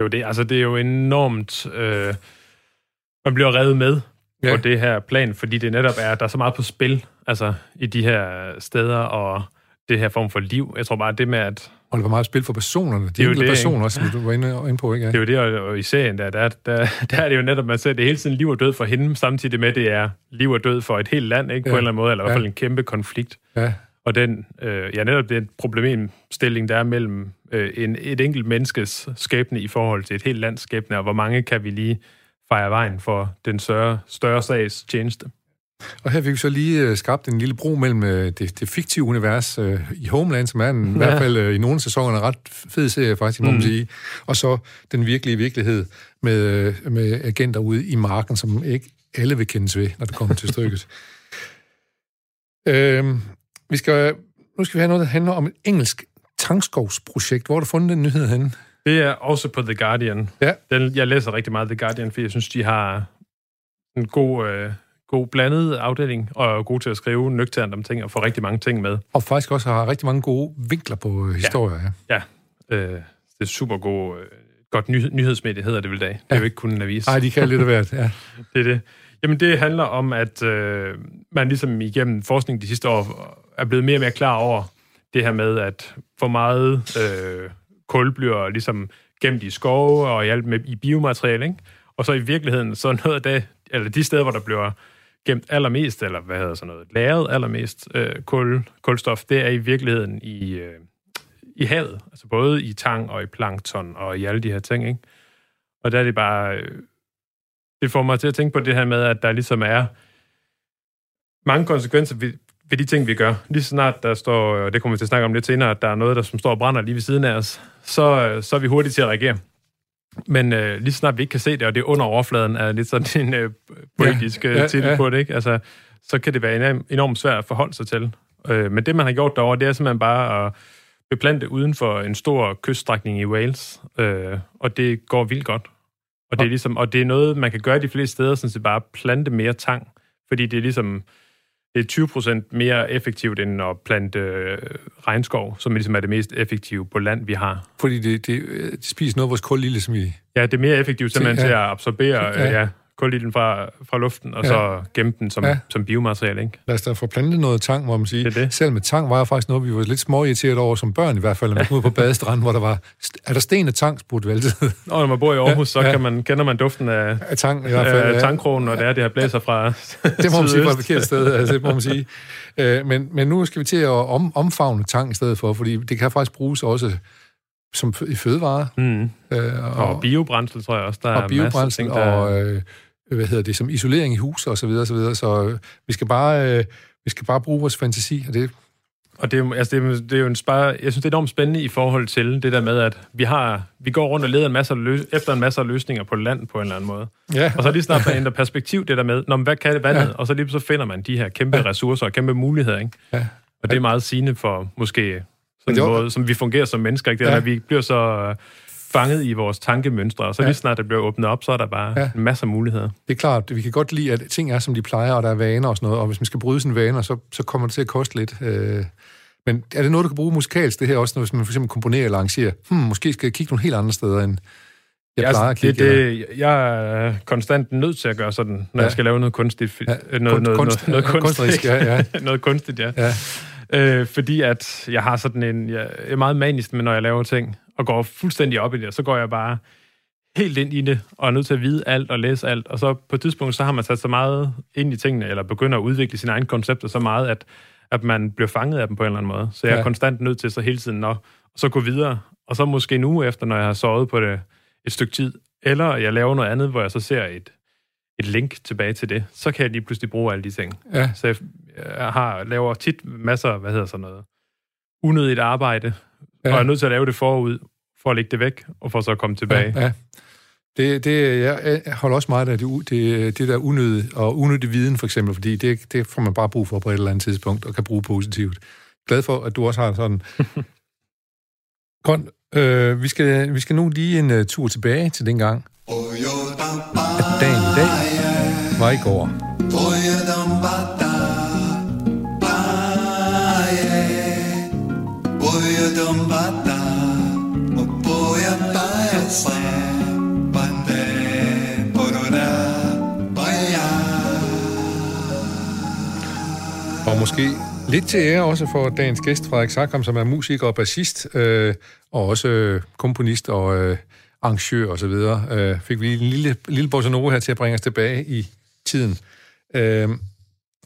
Jo, det, altså, det er jo enormt... Øh, man bliver revet med Ja. ja. på det her plan, fordi det netop er, der er så meget på spil altså, i de her steder, og det her form for liv. Jeg tror bare, det med at... Og det var meget spil for personerne. De enkelte personer også, som du var inde, inde på, ikke? Det er jo det, og, og i serien der, der, der, der er det jo netop, man ser, det er hele tiden liv og død for hende, samtidig med, det er liv og død for et helt land, ikke? På ja. en eller anden måde, eller i hvert fald en kæmpe konflikt. Ja. Og den, øh, ja, netop den problemstilling, der er mellem øh, en, et enkelt menneskes skæbne i forhold til et helt lands skæbne, og hvor mange kan vi lige fejre vejen for den større, større sags tjeneste. Og her fik vi så lige øh, skabt en lille bro mellem øh, det, det fiktive univers øh, i Homeland, som er en, ja. i hvert fald øh, i nogle sæsoner en ret fed serie faktisk, må man mm. sige, og så den virkelige virkelighed med, øh, med agenter ude i marken, som ikke alle vil kendes ved, når det kommer til stykket. øhm, vi skal, nu skal vi have noget, der handler om et engelsk tankskovsprojekt. Hvor har du fundet den nyhed henne? Det er også på The Guardian. Ja. Den, jeg læser rigtig meget The Guardian, fordi jeg synes, de har en god, øh, god blandet afdeling, og er god til at skrive nøgternt om ting, og få rigtig mange ting med. Og faktisk også har rigtig mange gode vinkler på øh, historier. Ja, ja. Øh, det er super god, øh, godt ny, nyhedsmedie, hedder det vel i dag. Det er jo ikke kun en avis. Nej, de kan lidt af hvert, ja. det er det. Jamen, det handler om, at øh, man ligesom igennem forskning de sidste år er blevet mere og mere klar over det her med, at for meget øh, kul bliver ligesom gemt i skove og i alt med i biomateriale, ikke? Og så i virkeligheden, så noget af det, eller de steder, hvor der bliver gemt allermest, eller hvad hedder sådan noget, lagret allermest øh, kul, kulstof, det er i virkeligheden i, øh, i havet. Altså både i tang og i plankton og i alle de her ting, ikke? Og der er det bare... Øh, det får mig til at tænke på det her med, at der ligesom er mange konsekvenser ved, ved de ting, vi gør. Lige så snart der står, og det kommer vi til at snakke om lidt senere, at der er noget, der som står og brænder lige ved siden af os, så, så er vi hurtige til at reagere. Men øh, lige så snart vi ikke kan se det, og det er under overfladen, er lidt sådan en øh, poetisk ja, ja, titel ja. på det, ikke? Altså, så kan det være enormt svært at forholde sig til. Øh, men det, man har gjort derovre, det er simpelthen bare at beplante uden for en stor kyststrækning i Wales, øh, og det går vildt godt. Og det, er ligesom, og det er noget, man kan gøre de fleste steder, sådan set bare plante mere tang, fordi det er ligesom det er 20 procent mere effektivt end at plante øh, regnskov, som ligesom er det mest effektive på land, vi har. Fordi det, det, det spiser noget af vores kul, ligesom i... Ja, det er mere effektivt simpelthen ja. til at absorbere ja. Ja, kulilden fra, fra luften, og ja. så gemme den som, ja. som biomateriale. Ikke? Lad os da få plantet noget tang, må man sige. Det det. Selv med tang var jeg faktisk noget, vi var lidt små irriteret over som børn i hvert fald, når man kom ud på badestranden, hvor der var... Er der sten af tang, spurgte vi altid. Og når man bor i Aarhus, ja. så kan man, kender man duften af, af tang, i hvert fald, af tangkronen, og det er det her blæser fra Det må man sige fra et forkert sted, altså, det må man sige. Øh, men, men nu skal vi til at om, omfavne tang i stedet for, fordi det kan faktisk bruges også som i fødevare. Mm. Øh, og, og biobrændsel, tror jeg også. Der og er biobrændsel, ting, der... og øh, hvad hedder det, som isolering i hus og så videre, og så videre. Så øh, vi skal bare, øh, vi skal bare bruge vores fantasi, og det og det er, altså det, er, det er jo en spare, jeg synes, det er enormt spændende i forhold til det der med, at vi har, vi går rundt og leder en masse løs, efter en masse løsninger på land på en eller anden måde. Ja. Og så lige snart man ændrer perspektiv, det der med, når, hvad kan det vandet? Ja. Og så lige så finder man de her kæmpe ja. ressourcer og kæmpe muligheder, ikke? Ja. Og det er meget sigende for måske sådan en måde, som vi fungerer som mennesker, ikke? Det ja. at vi bliver så fanget i vores tankemønstre, og så ja. lige snart det bliver åbnet op, så er der bare ja. en masse muligheder. Det er klart, vi kan godt lide, at ting er, som de plejer, og der er vaner og sådan noget, og hvis man skal bryde sine vaner, så, så kommer det til at koste lidt. Øh, men er det noget, du kan bruge musikalsk, det her også, hvis man for eksempel komponerer eller arrangerer? Hmm, måske skal jeg kigge nogle helt andre steder, end jeg ja, plejer altså, at kigge. Det, det, jeg er konstant nødt til at gøre sådan, når ja. jeg skal lave noget kunstigt. Ja. Noget, noget, noget, kunst, noget, noget kunstigt. Ja, ja. noget kunstigt, ja. ja. Øh, fordi at jeg har sådan en... Jeg er meget manisk med, når jeg laver ting og går fuldstændig op i det, og så går jeg bare helt ind i det, og er nødt til at vide alt og læse alt. Og så på et tidspunkt, så har man sat så meget ind i tingene, eller begynder at udvikle sine egne koncepter så meget, at, at man bliver fanget af dem på en eller anden måde. Så jeg er ja. konstant nødt til så hele tiden at så gå videre. Og så måske nu efter, når jeg har sovet på det et stykke tid, eller jeg laver noget andet, hvor jeg så ser et, et link tilbage til det, så kan jeg lige pludselig bruge alle de ting. Ja. Så jeg har, laver tit masser, hvad hedder sådan noget, unødigt arbejde, ja. og er nødt til at lave det forud, for at lægge det væk, og for så at komme tilbage. Ja, ja. Det, det, jeg holder også meget af det, det, det der unødige, og unødig viden for eksempel, fordi det, det får man bare brug for på et eller andet tidspunkt, og kan bruge positivt. Glad for, at du også har sådan. Godt. Øh, vi, skal, vi skal nu lige en uh, tur tilbage til den gang, at dagen i dag var i går. Og måske Lidt til ære også for dagens gæst, Frederik Sakram, som er musiker og bassist, øh, og også øh, komponist og øh, arrangør osv. Øh, fik vi en lille, lille bossa nova her til at bringe os tilbage i tiden. Øh,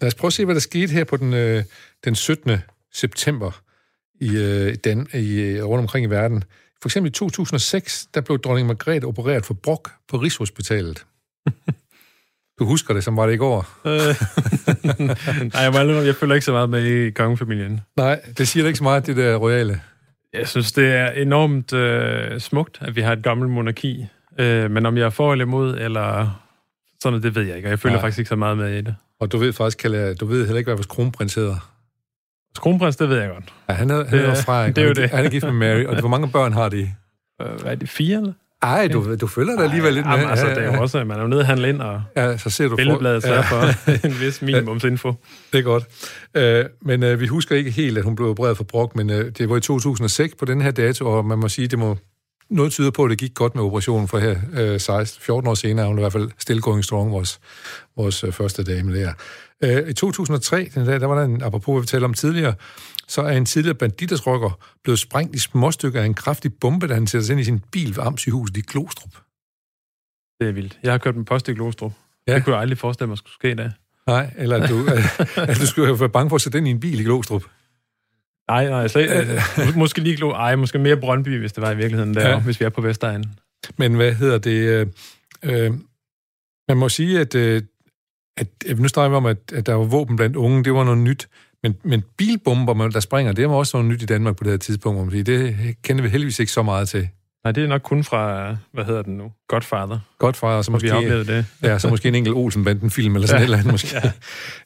lad os prøve at se, hvad der skete her på den, øh, den 17. september i, øh, den, i, øh, rundt omkring i verden. For eksempel i 2006, der blev dronning Margrethe opereret for brok på Rigshospitalet. Du husker det, som var det i går? Øh, Nej, jeg, jeg følger ikke så meget med i kongefamilien. Nej, det siger da ikke så meget, det der royale. Jeg synes, det er enormt øh, smukt, at vi har et gammelt monarki. Øh, men om jeg er for eller imod, eller sådan noget, det ved jeg ikke. Og jeg følger Nej. faktisk ikke så meget med i det. Og du ved faktisk, Kalle, du ved heller ikke, hvad vores kronprins hedder. Kronprins, det ved jeg godt. Ja, han er, han er fra, det er jo det. Han er gift med Mary, og hvor mange børn har de? Øh, hvad er det, fire eller? Ej, du, du følger dig alligevel lidt med. Jamen, altså, det er jo også, man er jo nede og handle ind, og ja, så ser du billedbladet for, ja. for en vis minimumsinfo. Det er godt. Uh, men uh, vi husker ikke helt, at hun blev opereret for brok, men uh, det var i 2006 på den her dato, og man må sige, det må noget tyder på, at det gik godt med operationen, for her øh, 16, 14 år senere hun i hvert fald still going strong, vores, vores øh, første dame der. Øh, I 2003, den dag, der var der en, apropos vi talte om tidligere, så er en tidligere banditersrokker blevet sprængt i småstykker af en kraftig bombe, da han sætter sig ind i sin bil ved Amtssygehuset i Glostrup. Det er vildt. Jeg har kørt med post i Glostrup. Ja. Det kunne jeg aldrig forestille mig skulle ske i dag. Nej, eller at du, at du skulle være bange for at sætte ind i en bil i Glostrup. Nej, nej, slet, øh, måske lige Glo, ej, måske mere Brøndby, hvis det var i virkeligheden der, ja. hvis vi er på Vestegnen. Men hvad hedder det? Øh, øh, man må sige, at, øh, at, nu snakker vi om, at, at der var våben blandt unge, det var noget nyt. Men, men bilbomber, der springer, det var også noget nyt i Danmark på det her tidspunkt. Fordi det kender vi heldigvis ikke så meget til. Nej, det er nok kun fra, hvad hedder den nu? Godfather. Godfather, så måske, vi har det. Ja, så måske en enkelt Olsen-banden-film, eller sådan ja. et eller andet måske.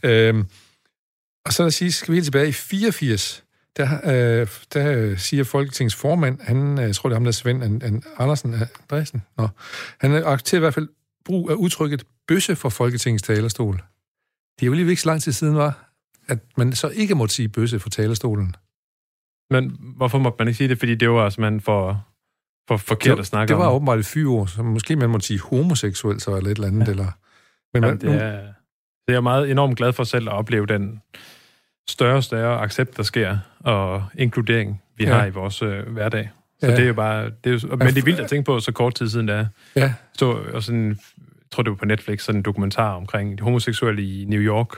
ja. øhm, og så sige, skal vi helt tilbage i 84, der, øh, der siger Folketingets formand, han, øh, jeg tror det er ham der Svend an, an, Andersen Andresen, Nå, han har til i hvert fald brug af udtrykket bøsse for Folketingets talerstol. Det er jo lige ikke så lang tid siden, var, at man så ikke måtte sige bøsse for talerstolen. Men hvorfor måtte man ikke sige det? Fordi det var man for, for forkert det, at snakke om. Det var åbenbart et fyre så måske man måtte sige homoseksuel, så eller et eller andet. Ja. Eller, men Jamen, man, det, er, det er jeg meget enormt glad for selv at opleve den større og større accept, der sker, og inkludering, vi ja. har i vores øh, hverdag. Så ja. det er jo bare... Det er jo, men det er vildt at tænke på, så kort tid siden der ja. så og sådan, jeg tror det var på Netflix, sådan en dokumentar omkring homoseksuelle i New York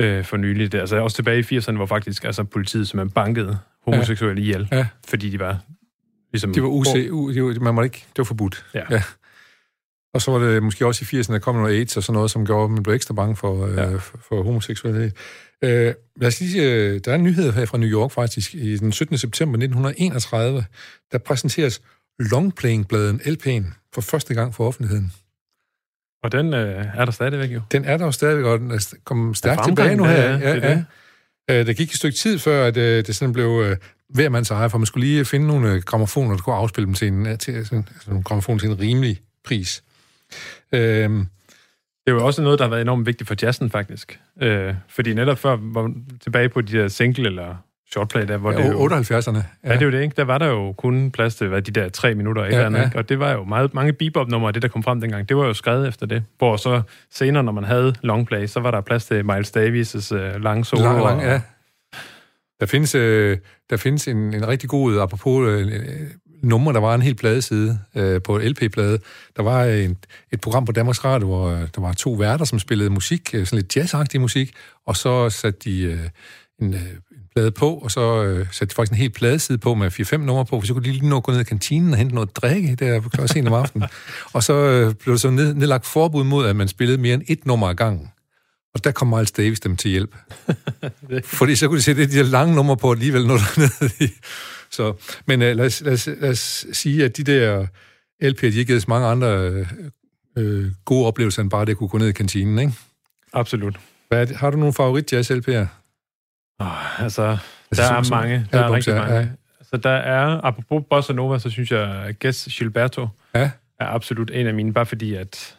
øh, for nylig. Det, altså også tilbage i 80'erne, hvor faktisk altså, politiet simpelthen bankede homoseksuelle ja. ihjel, ja. fordi de var ligesom... Det var UC, u, det var, man måtte ikke, det var forbudt. Ja. ja. Og så var det måske også i 80'erne, der kom noget AIDS og sådan noget, som gjorde, at man blev ekstra bange for, øh, ja. øh, for, for homoseksualitet. Øh, lad os lige, øh, der er en nyhed her fra New York faktisk. I den 17. september 1931, der præsenteres Longplaying-bladen LP'en for første gang for offentligheden. Og den øh, er der stadigvæk jo. Den er der jo stadigvæk, og den er kommet stærkt tilbage nu her. Ja, ja, det, ja. Det. Øh, der gik et stykke tid før, at øh, det sådan blev øh, hver mands eje, for man skulle lige finde nogle øh, gramofoner, der kunne afspille dem til en, til, sådan, altså, nogle gramofoner til en rimelig pris. Øh, det er jo også noget, der har været enormt vigtigt for jazzen, faktisk. Øh, fordi netop før, var tilbage på de der single eller shortplay, der var ja, det jo... 78'erne. Ja. ja, det er jo det, ikke? Der var der jo kun plads til hvad, de der tre minutter, ikke? Ja, andet, ja. Ikke? Og det var jo meget, mange bebop-numre, det der kom frem dengang, det var jo skrevet efter det. Hvor så senere, når man havde longplay, så var der plads til Miles Davis' uh, lange solo. Lang, lang, ja. Der findes, øh, der findes en, en rigtig god, apropos øh, nummer, der var en hel pladeside øh, på LP-plade. Der var en, et program på Danmarks Radio, hvor øh, der var to værter, som spillede musik, øh, sådan lidt jazzagtig musik, og så satte de øh, en, øh, en plade på, og så øh, satte de faktisk en hel pladeside på med 4-5 numre på, for så kunne de lige nå gå ned i kantinen og hente noget drikke der på klokken sent om aftenen. og så øh, blev der så ned, nedlagt forbud mod, at man spillede mere end et nummer ad gangen. Og der kom Miles Davis dem til hjælp. Fordi så kunne de sætte de der lange numre på alligevel, når der ned i så, men uh, lad, os, lad, os, lad os sige, at de der LP'er, de har givet mange andre øh, gode oplevelser, end bare det at kunne gå ned i kantinen, ikke? Absolut. Hvad det? Har du nogle favorit jazz LP'er? Oh, altså, altså, der er mange. Der er rigtig mange. Ja. Altså, der er, apropos Bossa Nova, så synes jeg, Guess Gilberto ja. er absolut en af mine, bare fordi at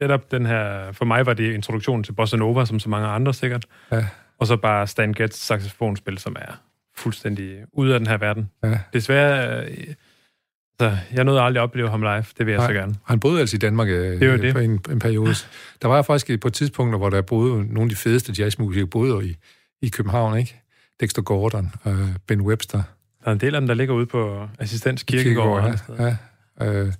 netop den her, for mig var det introduktionen til Bossa Nova, som så mange andre sikkert. Ja. Og så bare Stan Getz saxofonspil, som er fuldstændig ude af den her verden. Ja. Desværre, øh, altså, jeg nåede aldrig at opleve ham live, det vil jeg Nej, så gerne. Han boede altså i Danmark øh, det var det. for en, en periode. Der var faktisk på et tidspunkt, hvor der boede nogle af de fedeste jazzmusikere, boede i, i København, ikke? Dexter Gordon og Ben Webster. Der er en del af dem, der ligger ude på Assistens Kirkegård. Kirkegård ja, ja. Øh,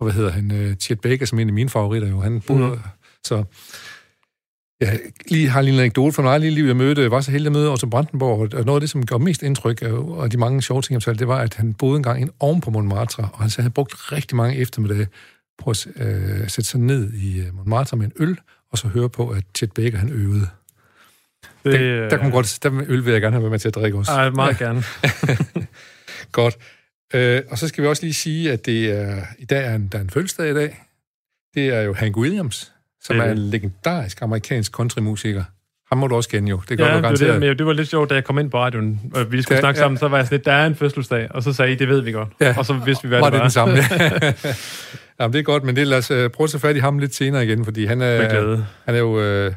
og hvad hedder han? Øh, Chet Baker, som er en af mine favoritter jo. Han boede... Mm. Så jeg lige har lige en anekdote fra mig lige liv. Jeg mødte, var så heldig at møde Otto Brandenborg, og noget af det, som gjorde mest indtryk, og de mange sjove ting, jeg det var, at han boede engang oven på Montmartre, og han sagde, at han brugt rigtig mange eftermiddage på at øh, sætte sig ned i øh, Montmartre med en øl, og så høre på, at Chet Baker, han øvede. Det, der, der, kunne godt, der øl vil jeg gerne have med til at drikke også. Ej, meget ja. gerne. godt. Øh, og så skal vi også lige sige, at det er, i dag er en, der er en fødselsdag i dag. Det er jo Hank Williams, som det er en legendarisk amerikansk countrymusiker. Ham må du også kende jo. Det gør ja, du garanteret. Det, det var lidt sjovt, da jeg kom ind på radioen, og vi skulle ja, snakke ja. sammen, så var jeg sådan lidt, der er en fødselsdag, og så sagde I, det ved vi godt. Ja. Og så vidste vi, hvad var det var. det den samme, ja. Jamen, det er godt, men det, lad os uh, prøve at tage fat i ham lidt senere igen, fordi han er, han er jo... Uh,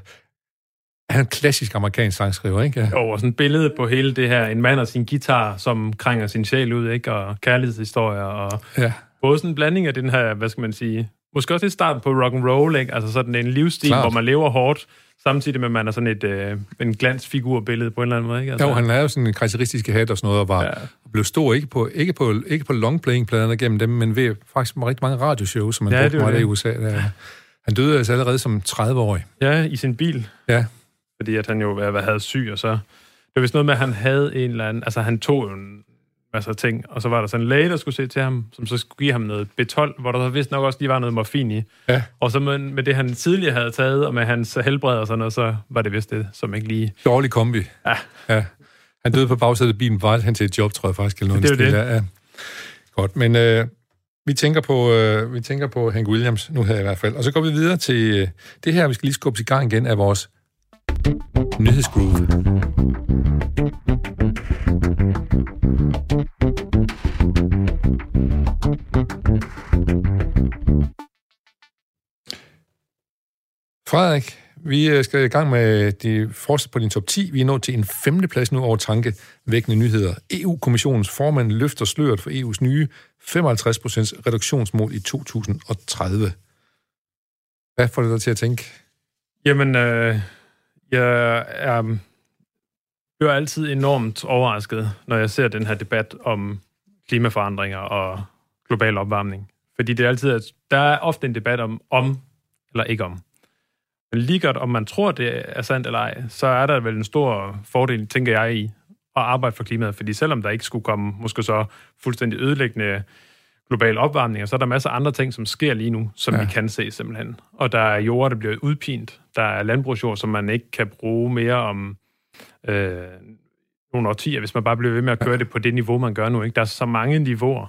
han er en klassisk amerikansk sangskriver, ikke? Ja. Jo, og sådan et billede på hele det her, en mand og sin guitar, som krænger sin sjæl ud, ikke? Og kærlighedshistorier, og ja. både sådan en blanding af den her, hvad skal man sige, måske også lidt starten på rock and roll, ikke? Altså sådan en livsstil, Klart. hvor man lever hårdt, samtidig med, at man er sådan et øh, en glansfigurbillede på en eller anden måde, ikke? Altså, jo, han jo sådan en karakteristisk hat og sådan noget, og var, ja. blev stor ikke på, ikke på, ikke på longplaying-pladerne gennem dem, men ved faktisk rigtig mange radioshows, som han ja, brugte meget i USA. Der. Han døde altså allerede som 30-årig. Ja, i sin bil. Ja. Fordi at han jo havde syg, og så... Det var vist noget med, at han havde en eller anden... Altså, han tog en masse ting, og så var der sådan en læge, der skulle se til ham, som så skulle give ham noget B12, hvor der så vist nok også lige var noget morfin i. Ja. Og så med, med det, han tidligere havde taget, og med hans helbred og sådan noget, så var det vist det, som ikke lige... Dårlig kombi. Ja. ja. Han døde på bagsædet af bilen, var han til et job, tror jeg faktisk, eller noget. Det er det. Ja. Godt, men øh, vi tænker på, øh, vi tænker på Hank Williams nu her i hvert fald. Og så går vi videre til øh, det her, vi skal lige skubbe i gang igen af vores nyhedsgroove. Frederik, vi øh, skal i gang med de første på din top 10. Vi er nået til en femteplads nu over tankevækkende nyheder. EU-kommissionens formand løfter sløret for EU's nye 55% reduktionsmål i 2030. Hvad får det dig til at tænke? Jamen, øh, jeg er, bliver altid enormt overrasket, når jeg ser den her debat om klimaforandringer og global opvarmning. Fordi det er altid, der er ofte en debat om om eller ikke om. Lige godt, om man tror, det er sandt eller ej, så er der vel en stor fordel, tænker jeg, i at arbejde for klimaet. Fordi selvom der ikke skulle komme måske så fuldstændig ødelæggende global opvarmning, så er der masser af andre ting, som sker lige nu, som ja. vi kan se simpelthen. Og der er jord, der bliver udpint. Der er landbrugsjord, som man ikke kan bruge mere om øh, nogle årtier, hvis man bare bliver ved med at køre det på det niveau, man gør nu. Ikke? Der er så mange niveauer,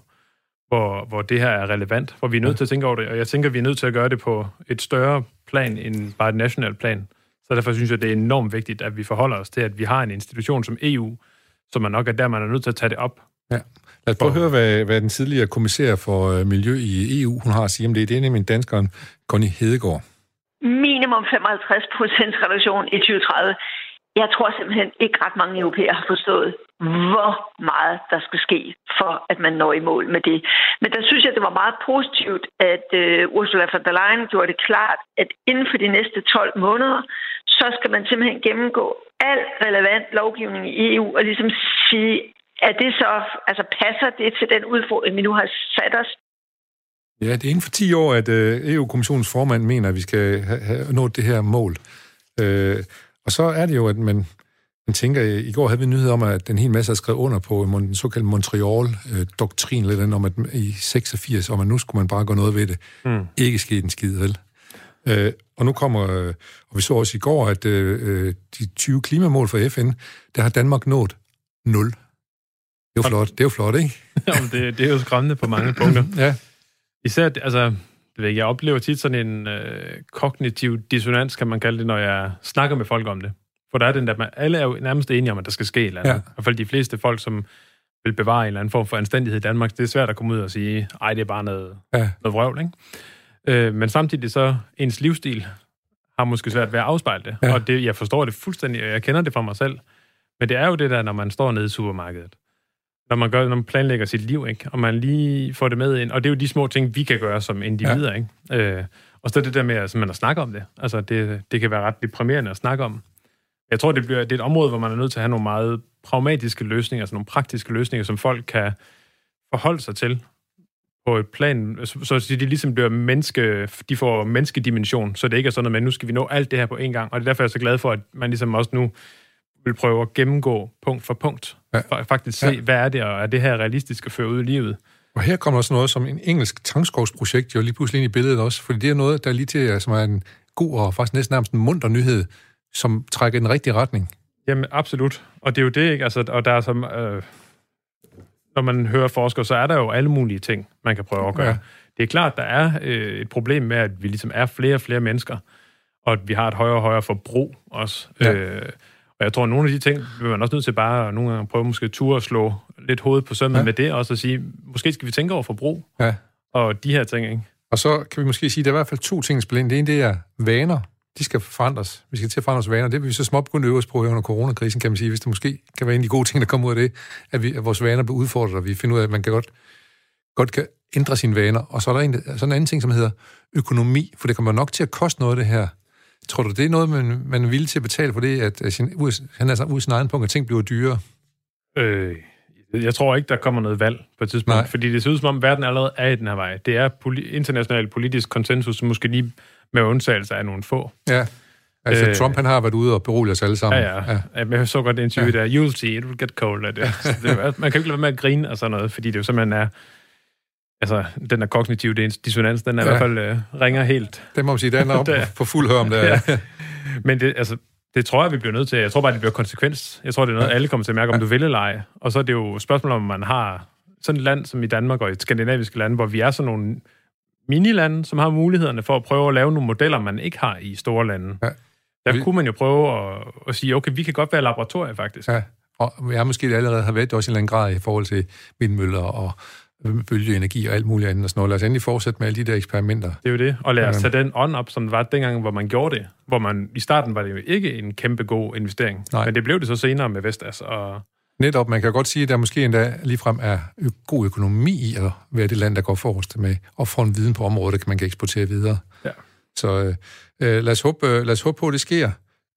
hvor, hvor det her er relevant, hvor vi er nødt til at tænke over det, og jeg tænker, at vi er nødt til at gøre det på et større plan end bare et nationalt plan. Så derfor synes jeg, det er enormt vigtigt, at vi forholder os til, at vi har en institution som EU, som er nok er der, man er nødt til at tage det op. Ja. Lad os prøve at høre, hvad, hvad den tidligere kommissær for øh, miljø i EU, hun har at sige om det. Det er nemlig danskeren Conny Hedegaard. Minimum 55 procents reduktion i 2030. Jeg tror simpelthen ikke ret mange europæere har forstået, hvor meget der skal ske, for at man når i mål med det. Men der synes jeg, det var meget positivt, at øh, Ursula von der Leyen gjorde det klart, at inden for de næste 12 måneder, så skal man simpelthen gennemgå al relevant lovgivning i EU og ligesom sige, er det så, altså passer det til den udfordring, vi nu har sat os? Ja, det er inden for 10 år, at øh, EU-kommissionens formand mener, at vi skal have, have nået det her mål. Øh, og så er det jo, at man, man tænker, i går havde vi nyhed om, at den hel masse har skrevet under på den såkaldte Montreal-doktrin, lidt den om, at i 86, om at nu skulle man bare gå noget ved det. Mm. Ikke sket en skid, vel? Uh, og nu kommer, og vi så også i går, at de 20 klimamål for FN, der har Danmark nået 0 det er jo flot, det er jo flot ikke? Jamen, det, det er jo skræmmende på mange punkter. ja. Især, altså, jeg, jeg oplever tit sådan en øh, kognitiv dissonans, kan man kalde det, når jeg snakker med folk om det. For der er den der, man, alle er jo nærmest enige om, at der skal ske eller andet. Ja. I hvert fald de fleste folk, som vil bevare en eller anden form for anstændighed i Danmark, det er svært at komme ud og sige, ej, det er bare noget, ja. noget vrøvl, ikke? Øh, men samtidig så, ens livsstil har måske svært ved at afspejle det. Ja. Og det, jeg forstår det fuldstændig, og jeg kender det fra mig selv. Men det er jo det der, når man står nede i supermarkedet, når man, gør, når man planlægger sit liv, ikke? og man lige får det med ind. Og det er jo de små ting, vi kan gøre som individer. Ja. Ikke? Øh, og så det der med at, man at snakke om det. Altså, det, det kan være ret deprimerende at snakke om. Jeg tror, det, bliver, det er et område, hvor man er nødt til at have nogle meget pragmatiske løsninger, altså nogle praktiske løsninger, som folk kan forholde sig til på et plan, så, så de ligesom bliver menneske, de får menneskedimension, så det ikke er sådan, at nu skal vi nå alt det her på en gang. Og det er derfor, jeg er så glad for, at man ligesom også nu vil prøve at gennemgå punkt for punkt. Ja. Faktisk se, ja. hvad er det, og er det her realistisk at føre ud i livet? Og her kommer også noget som en engelsk tangskovsprojekt jo lige pludselig ind i billedet også, fordi det er noget, der lige til, som er en god og faktisk næsten nærmest en munter nyhed, som trækker i den rigtige retning. Jamen, absolut. Og det er jo det, ikke? Altså, og der er som... Øh, når man hører forskere, så er der jo alle mulige ting, man kan prøve at gøre. Ja. Det er klart, der er øh, et problem med, at vi ligesom er flere og flere mennesker, og at vi har et højere og højere forbrug også. Ja. Øh, og jeg tror, at nogle af de ting vil man også nødt til bare nogle gange prøve måske tur at slå lidt hovedet på sømmet ja. med det, og så sige, måske skal vi tænke over forbrug, ja. og de her ting, ikke? Og så kan vi måske sige, at der er i hvert fald to ting, der spiller ind. Det ene, det er vaner. De skal forandres. Vi skal til at forandre vores vaner. Det vil vi så småt begynde at øve os på under coronakrisen, kan man sige, hvis det måske kan være en af de gode ting, der kommer ud af det, at, vi, at vores vaner bliver udfordret, og vi finder ud af, at man kan godt, godt kan ændre sine vaner. Og så er der en, så en anden ting, som hedder økonomi, for det kommer nok til at koste noget det her. Tror du, det er noget, man, man er villig til at betale for det, at, sin, han er så ud sin egen punkt, at ting bliver dyrere? Øh, jeg tror ikke, der kommer noget valg på et tidspunkt, Nej. fordi det ser ud som om, verden allerede er i den her vej. Det er poli- international politisk konsensus, som måske lige med undtagelse af nogle få. Ja, altså øh, Trump han har været ude og berolige os alle sammen. Ja, ja. ja. Jeg så godt interview ja. der, you'll see, it will get cold. Det. det, man kan ikke lade være med at grine og sådan noget, fordi det jo simpelthen er altså, den der kognitive dissonans, den er ja. i hvert fald uh, ringer helt. Det må man sige, den er op på fuld hørm der. ja. Men det, altså, det tror jeg, vi bliver nødt til. Jeg tror bare, det bliver konsekvens. Jeg tror, det er noget, ja. alle kommer til at mærke, om ja. du vil eller ej. Og så er det jo spørgsmål, om man har sådan et land som i Danmark og et skandinavisk land, hvor vi er sådan nogle minilande, som har mulighederne for at prøve at lave nogle modeller, man ikke har i store lande. Ja. Der vi... kunne man jo prøve at, at sige, okay, vi kan godt være laboratorier, faktisk. Ja. Og jeg måske allerede har været også i en eller anden grad i forhold til vindmøller og bølgeenergi og alt muligt andet og sådan noget. Lad os endelig fortsætte med alle de der eksperimenter. Det er jo det, og lad os tage den on op, som det var dengang, hvor man gjorde det. Hvor man, i starten var det jo ikke en kæmpe god investering, Nej. men det blev det så senere med Vestas. Og... Netop, man kan godt sige, at der måske endda ligefrem er god økonomi i at være det land, der går forrest med, og få en viden på området, man kan eksportere videre. Ja. Så øh, øh lad, os håbe, lad os håbe på, at det sker.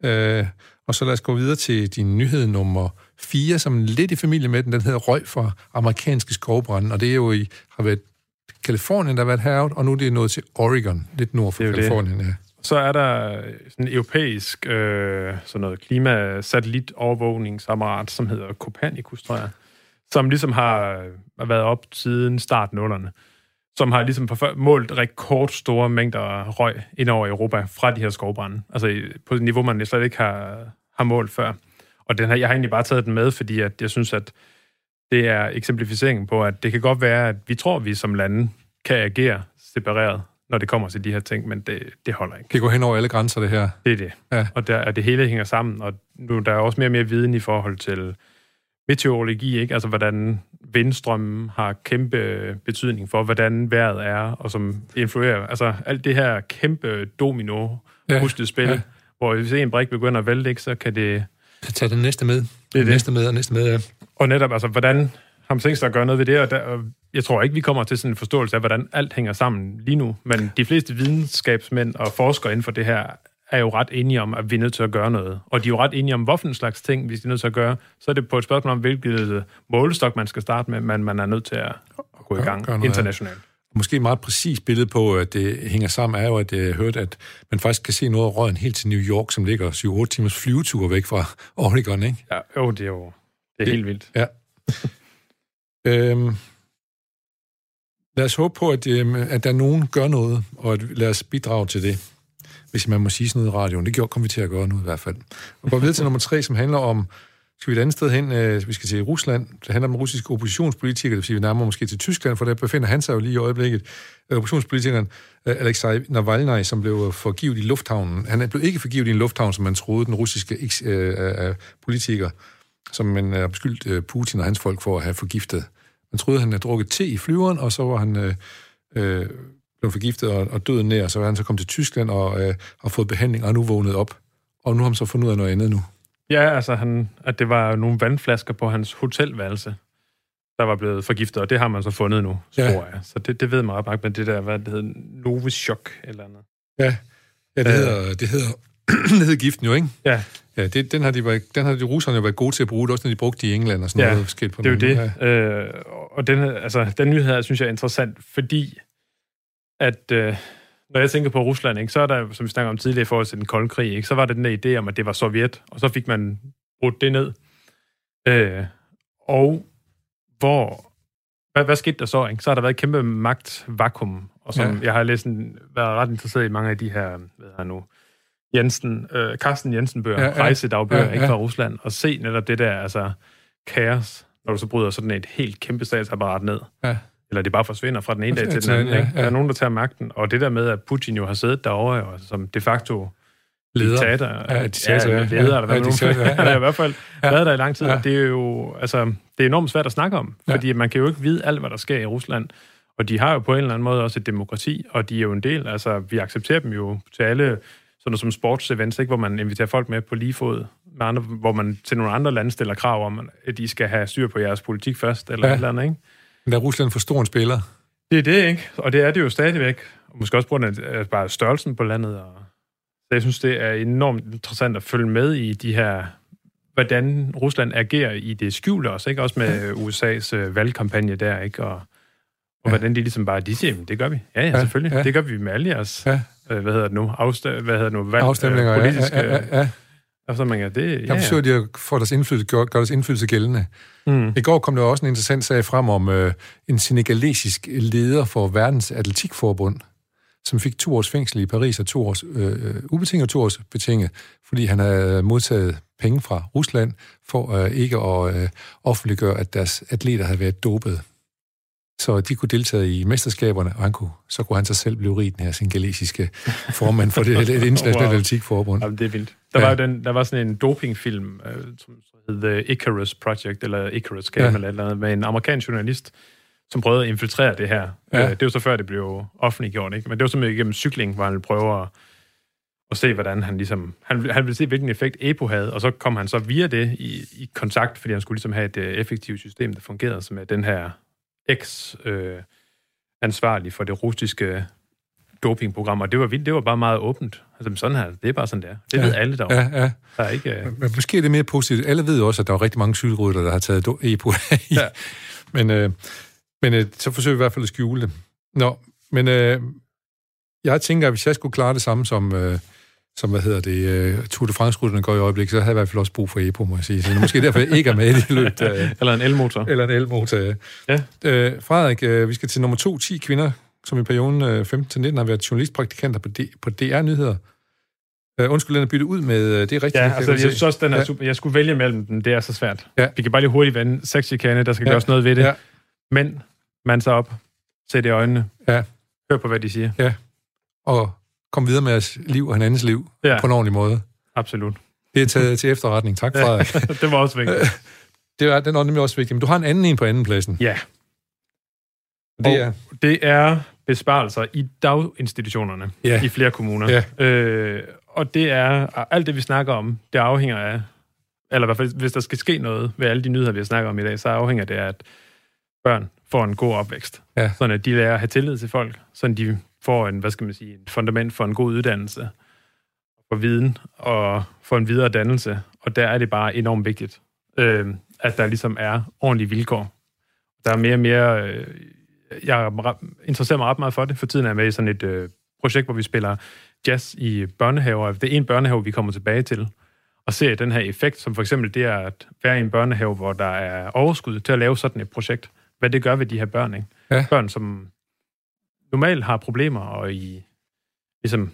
Øh, og så lad os gå videre til din nyhed nummer 4, som er lidt i familie med den. Den hedder Røg fra amerikanske skovbrænde, og det er jo i, har været Kalifornien, der har været herout, og nu er det nået til Oregon, lidt nord for Kalifornien. Ja. Så er der øh, sådan en europæisk øh, sådan noget klimasatellitovervågningsapparat, som hedder Copernicus, tror jeg, som ligesom har øh, været op siden starten nullerne som har ligesom målt rekordstore mængder røg ind over Europa fra de her skovbrænde. Altså på et niveau, man slet ikke har, har målt før. Og den her, jeg har egentlig bare taget den med, fordi at jeg synes, at det er eksemplificeringen på, at det kan godt være, at vi tror, at vi som lande kan agere separeret, når det kommer til de her ting, men det, det holder ikke. Det går hen over alle grænser, det her. Det er det. Ja. Og der, at det hele hænger sammen, og nu der er også mere og mere viden i forhold til meteorologi, ikke? altså hvordan vindstrømmen har kæmpe betydning for, hvordan vejret er, og som influerer, altså alt det her kæmpe domino ja. spil, ja. hvor hvis en brik begynder at vælte, ikke, så kan det... Så tager den næste med. Det er det. Næste med og næste med, ja. Og netop, altså, hvordan har man tænkt sig at gøre noget ved det, og, der, og jeg tror ikke, vi kommer til sådan en forståelse af, hvordan alt hænger sammen lige nu, men de fleste videnskabsmænd og forskere inden for det her er jo ret enige om, at vi er nødt til at gøre noget. Og de er jo ret enige om, hvorfor slags ting, vi er nødt til at gøre. Så er det på et spørgsmål om, hvilket målestok man skal starte med, men man er nødt til at gå i gang internationalt. Måske et meget præcist billede på, at det hænger sammen, er jo, at jeg hørte, at man faktisk kan se noget af røgen helt til New York, som ligger 7-8 timers flyvetur væk fra Oregon, ikke? Ja, jo, det er jo det er det, helt vildt. Ja øhm, lad os håbe på, at, øhm, at der er nogen gør noget, og at lad os bidrage til det hvis man må sige sådan noget i radioen. Det gjorde, kommer vi til at gøre nu i hvert fald. Og går videre til nummer tre, som handler om, skal vi et andet sted hen, øh, vi skal til Rusland. Det handler om russiske oppositionspolitikere, det vil sige, vi nærmer måske til Tyskland, for der befinder han sig jo lige i øjeblikket. Øh, oppositionspolitikeren øh, Alexei Navalny, som blev forgivet i lufthavnen. Han er blevet ikke forgivet i en lufthavn, som man troede, den russiske øh, øh, øh politiker, som man har beskyldt øh, Putin og hans folk for at have forgiftet. Man troede, han havde drukket te i flyveren, og så var han... Øh, øh, blev forgiftet og, og døde nær, så er han så kommet til Tyskland og øh, har fået behandling og nu vågnet op. Og nu har han så fundet ud af noget andet nu. Ja, altså han, at det var nogle vandflasker på hans hotelværelse, der var blevet forgiftet, og det har man så fundet nu, tror ja. jeg. Så det, det ved man ret meget, men det der, hvad det hedder, Novichok eller andet. Ja, ja det, øh, hedder, det, hedder, det hedder giften jo, ikke? Ja. Ja, det, den, har de været, den har de russerne jo været gode til at bruge, også når de brugte i England og sådan Ja, noget. Skidt på Det er jo det. Øh, og den, her- altså, den nyhed her, synes jeg er interessant, fordi at øh, når jeg tænker på Rusland, ikke, så er der, som vi snakker om tidligere i forhold til den kolde krig, ikke, så var der den der idé om, at det var Sovjet, og så fik man brudt det ned. Øh, og hvor... Hvad, hvad skete der så? Ikke? Så har der været et kæmpe magtvakuum, og som Ja. ja. jeg har læst, været ret interesseret i mange af de her, hvad han nu, Jensen, øh, Carsten Jensen-bøger, Ja, ja, ja. ja. rejsedagbøger, Ja, ja, ja. ikke ja. fra Rusland, og se netop det der, altså kaos, når du så bryder sådan et helt kæmpe statsapparat ned. Ja. Eller det bare forsvinder fra den ene dag Ja, til den anden. den- ja, Ikke? ja. Der er nogen, der tager magten. Og det der med, at Putin jo har siddet derovre, jo, altså, som de facto Leder. diktator, Ja, diktator, ja. ja, leder, Ja, eller hvad ja, diktator, ja, Han har i hvert fald Ja. været der i lang tid. Ja. Og det er jo altså, det er enormt svært at snakke om, Ja. fordi man kan jo ikke vide alt, hvad der sker i Rusland. Og de har jo på en eller anden måde også et demokrati, og de er jo en del, altså vi accepterer dem jo til alle sådan noget som sportsevents, ikke, hvor man inviterer folk med på lige fod med andre, hvor man til nogle andre lande stiller krav om, at de skal have styr på jeres politik først, eller Ja. et eller andet, ikke? Men er Rusland for stor en spiller. Det er det, ikke? Og det er det jo stadigvæk. Og måske også på grund af bare størrelsen på landet. Og... Så jeg synes, det er enormt interessant at følge med i de her hvordan Rusland agerer i det skjulte også, ikke? Også med USA's øh, valgkampagne der, ikke? Og, og Ja. hvordan de ligesom bare, de siger, "Jamen, det gør vi. Ja, ja, Ja, selvfølgelig. ja. Det gør vi med alle jeres, Ja. Øh, hvad hedder det nu, Afsta- hvad hedder det nu, valg, Afstemninger, øh, ja, politiske, ja, ja, ja. Og så man kan, det, Der ja, forsøger ja. de at få deres indflydelse, gøre, gøre deres indflydelse gældende. Mm. I går kom der også en interessant sag frem om øh, en senegalesisk leder for verdens atletikforbund, som fik to års fængsel i Paris og to års øh, ubetinget og to års betinget, fordi han havde modtaget penge fra Rusland for øh, ikke at øh, offentliggøre, at deres atleter havde været dopet. Så de kunne deltage i mesterskaberne, og han kunne, så kunne han sig selv blive rig, den her senegalesiske formand for det, det internationale Wow. atletikforbund. Jamen, det er vildt. Der, Ja. var jo den, der var sådan en dopingfilm, øh, som hed The Icarus Project, eller Icarus Game, Ja. eller eller andet, med en amerikansk journalist, som prøvede at infiltrere det her. Ja. Øh, det var så før, det blev offentliggjort, ikke? Men det var simpelthen igennem cykling, hvor han ville prøve at, at se, hvordan han ligesom... Han, han ville se, hvilken effekt EPO havde, og så kom han så via det i, i kontakt, fordi han skulle ligesom have et øh, effektivt system, der fungerede, som den her eks-ansvarlig for det russiske dopingprogram, og det var vildt, det var bare meget åbent. Altså sådan her, det er bare sådan, der. Det Ja. ved alle derovre. Ja. Ja. Der er ikke... Øh, Men måske er det mere positivt. Alle ved også, at der er rigtig mange cykelrytter, der har taget do- EPO i. Ja. Men, øh, men øh, så forsøger vi i hvert fald at skjule det. Nå, men øh, jeg tænker, at hvis jeg skulle klare det samme som, øh, som hvad hedder det, øh, Tour de France-rytterne går i øjeblikket, så havde jeg i hvert fald også brug for EPO, må jeg sige. Så det er måske derfor, jeg ikke er med i det løb. Eller en elmotor. eller en elmotor. Ja. Ja. Øh, Frederik, øh, vi skal til nummer to, 10 kvinder, som i perioden øh, 15-19 har været journalistpraktikanter på, D- på DR-nyheder. Øh, undskyld, den er byttet ud med, øh, det er rigtigt. Ja, altså, jeg se. synes også, den er Ja. super. Jeg skulle vælge mellem dem. Det er så svært. Ja. Vi kan bare lige hurtigt vende sexchikane. Der skal Ja. gøres noget ved det. Ja. Men man så op. Det i øjnene. Ja. Hør på, hvad de siger. Og komme videre med jeres liv og hinandens liv Ja, på en ordentlig måde. absolut. Det er taget til efterretning. Tak, Frederik. det var også vigtigt. Det er, den er nemlig også vigtig. Men du har en anden en på anden pladsen. Ja, Det er, det er besparelser i daginstitutionerne Ja. i flere kommuner. Ja. Øh, og det er, alt det, vi snakker om, det afhænger af, eller i hvert fald, hvis der skal ske noget ved alle de nyheder, vi har snakket om i dag, så afhænger det af, at børn får en god opvækst. Ja. Sådan at de lærer at have tillid til folk, sådan de får en, hvad skal man sige, et fundament for en god uddannelse, for viden og for en videre dannelse. Og der er det bare enormt vigtigt, øh, at der ligesom er ordentlige vilkår. Der er mere og mere... Øh, jeg er interesserer mig ret meget for det. For tiden er jeg med i sådan et øh, projekt, hvor vi spiller jazz i børnehaver. Det er en børnehave, vi kommer tilbage til. Og ser den her effekt, som for eksempel det er at være i en børnehave, hvor der er overskud til at lave sådan et projekt. Hvad det gør ved de her børn, ikke? Ja. Børn, som normalt har problemer, og i ligesom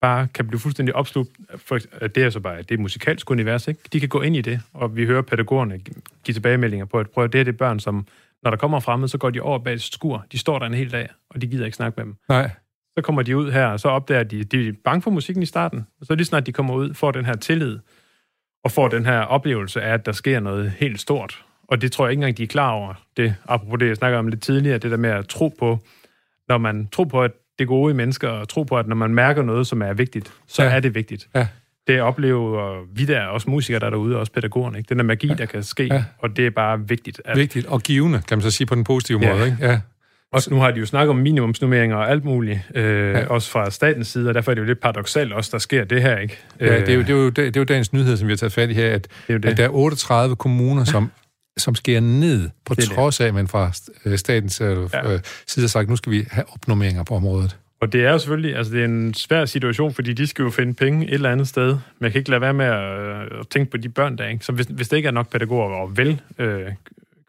bare kan blive fuldstændig opslugt. For, det er så bare det er musikalsk univers, ikke? De kan gå ind i det, og vi hører pædagogerne gi- give tilbagemeldinger på, at prøv at det er det børn, som når der kommer fremmed, så går de over bag et skur. De står der en hel dag, og de gider ikke snakke med dem. nej, Så kommer de ud her, og så opdager de, de er bange for musikken i starten. Og så lige snart de kommer ud, får den her tillid, og får den her oplevelse af, at der sker noget helt stort. Og det tror jeg ikke engang, de er klar over. Det, apropos det, jeg snakker om lidt tidligere, det der med at tro på, når man tror på, at det gode i mennesker, og tro på, at når man mærker noget, som er vigtigt, så Ja. er det vigtigt. Ja. Det oplever vi der, også musikere, der er derude, og også pædagogerne. Ikke? Den der magi, ja. der kan ske, Ja. og det er bare vigtigt. At, vigtigt og givende, kan man så sige på den positive Ja. måde. Ikke? Ja. Også nu har de jo snakket om minimumsnummeringer og alt muligt, øh, ja. også fra statens side, og derfor er det jo lidt paradoxalt også, der sker det her, ikke? Ja, det er jo, det er jo, det er jo dagens nyhed, som vi har taget fat i her, at, det er det. at der er 38 kommuner, som som sker ned, på det trods af, at man fra øh, statens øh, ja. side har sagt, nu skal vi have opnummeringer på området. Og det er jo selvfølgelig, altså det er en svær situation, fordi de skal jo finde penge et eller andet sted. Men jeg kan ikke lade være med at, at tænke på de børn der, ikke? Så hvis, hvis det ikke er nok pædagoger, og vel øh,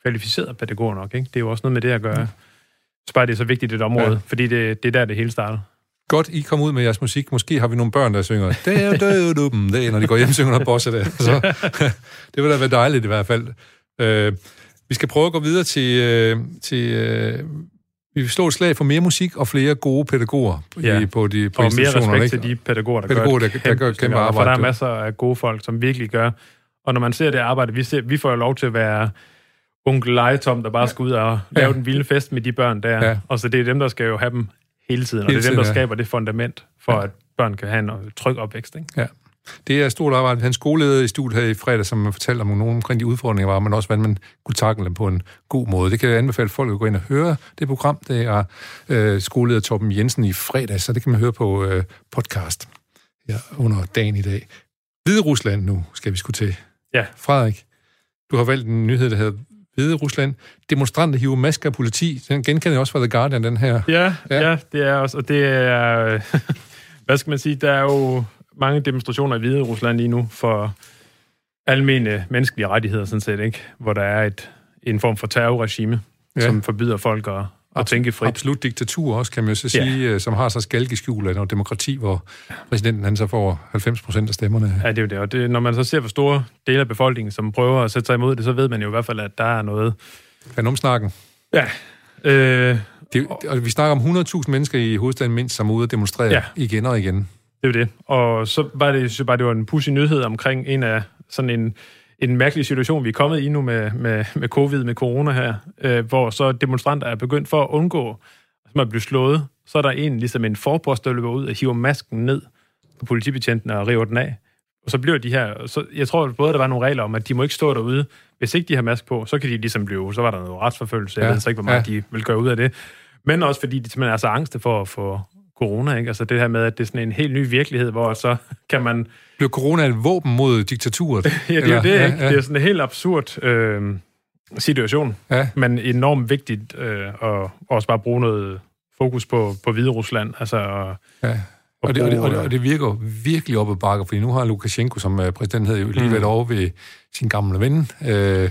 kvalificerede pædagoger nok, ikke? Det er jo også noget med det at gøre. Ja. Så bare det er så vigtigt et område, ja. fordi det, det er der, det hele starter. Godt, I kom ud med jeres musik. Måske har vi nogle børn, der synger, det er det, det, når de går hjem og synger noget bossa der. Så, det vil da være dejligt i hvert fald. Øh, vi skal prøve at gå videre til, øh, til øh, vi vil slå et slag for mere musik og flere gode pædagoger ja. i, på de på Og mere respekt ikke? til de pædagoger, der pædagoger, gør, der, der gør kæmpe arbejde. For der er masser af gode folk, som virkelig gør. Og når man ser det arbejde, vi, ser, vi får jo lov til at være onkel Lejetom, der bare skal ud og lave ja. den vilde fest med de børn der. Ja. Og så det er dem, der skal jo have dem hele tiden. Og hele det er dem, der ja. skaber det fundament for, ja. at børn kan have en tryg opvækst. Ikke? Ja. Det er stort arbejde. Han skoleleder i studiet her i fredag, som fortalte om nogle omkring de udfordringer, var, men også hvordan man kunne takle dem på en god måde. Det kan jeg anbefale folk at gå ind og høre det program. Det er øh, skoleleder Torben Jensen i fredag, så det kan man høre på øh, podcast ja, under dagen i dag. Hvide Rusland nu skal vi skulle til. Ja. Frederik, du har valgt en nyhed, der hedder Hvide Rusland. Demonstranter hiver masker af politi. Den genkender jeg også fra The Guardian, den her. Ja, ja. ja det er også, og det er, hvad skal man sige, der er jo mange demonstrationer i Hvide Rusland lige nu for almene menneskelige rettigheder, sådan set, ikke? Hvor der er et, en form for terrorregime, ja. som forbyder folk at, at tænke frit. Absolut diktatur også, kan man jo så sige, ja. Øh, som har så skalkeskjul af noget demokrati, hvor præsidenten han så får 90 procent af stemmerne. Ja, det er jo det. Og det, når man så ser, hvor store dele af befolkningen, som prøver at sætte sig imod det, så ved man jo i hvert fald, at der er noget... Kanomsnakken. Ja. Øh, det, og vi snakker om 100.000 mennesker i hovedstaden mindst, som er ude at demonstrere ja. igen og igen. Det er det. Og så var det, så bare, det var en pussy nyhed omkring en af sådan en, en mærkelig situation, vi er kommet i nu med, med, med covid, med corona her, øh, hvor så demonstranter er begyndt for at undgå, at man bliver slået, så er der en, ligesom en forpost, der løber ud og hiver masken ned på politibetjenten og river den af. Og så bliver de her, så jeg tror både, der var nogle regler om, at de må ikke stå derude. Hvis ikke de har mask på, så kan de ligesom blive, så var der noget retsforfølgelse. Ja. Jeg ved så ikke, hvor meget ja. de vil gøre ud af det. Men også fordi de simpelthen er så angste for at få corona, ikke? Altså det her med, at det er sådan en helt ny virkelighed, hvor så kan man... Bliver corona et våben mod diktaturet? ja, det er jo det, ja, ikke? Ja. Det er sådan en helt absurd øh, situation, ja. men enormt vigtigt øh, at også bare bruge noget fokus på, på Hvide Rusland. Altså, ja. Og det, og, det, og, det, og det virker virkelig op ad bakker, fordi nu har Lukashenko, som præsident hedder, jo lige mm. været over ved sin gamle ven, øh,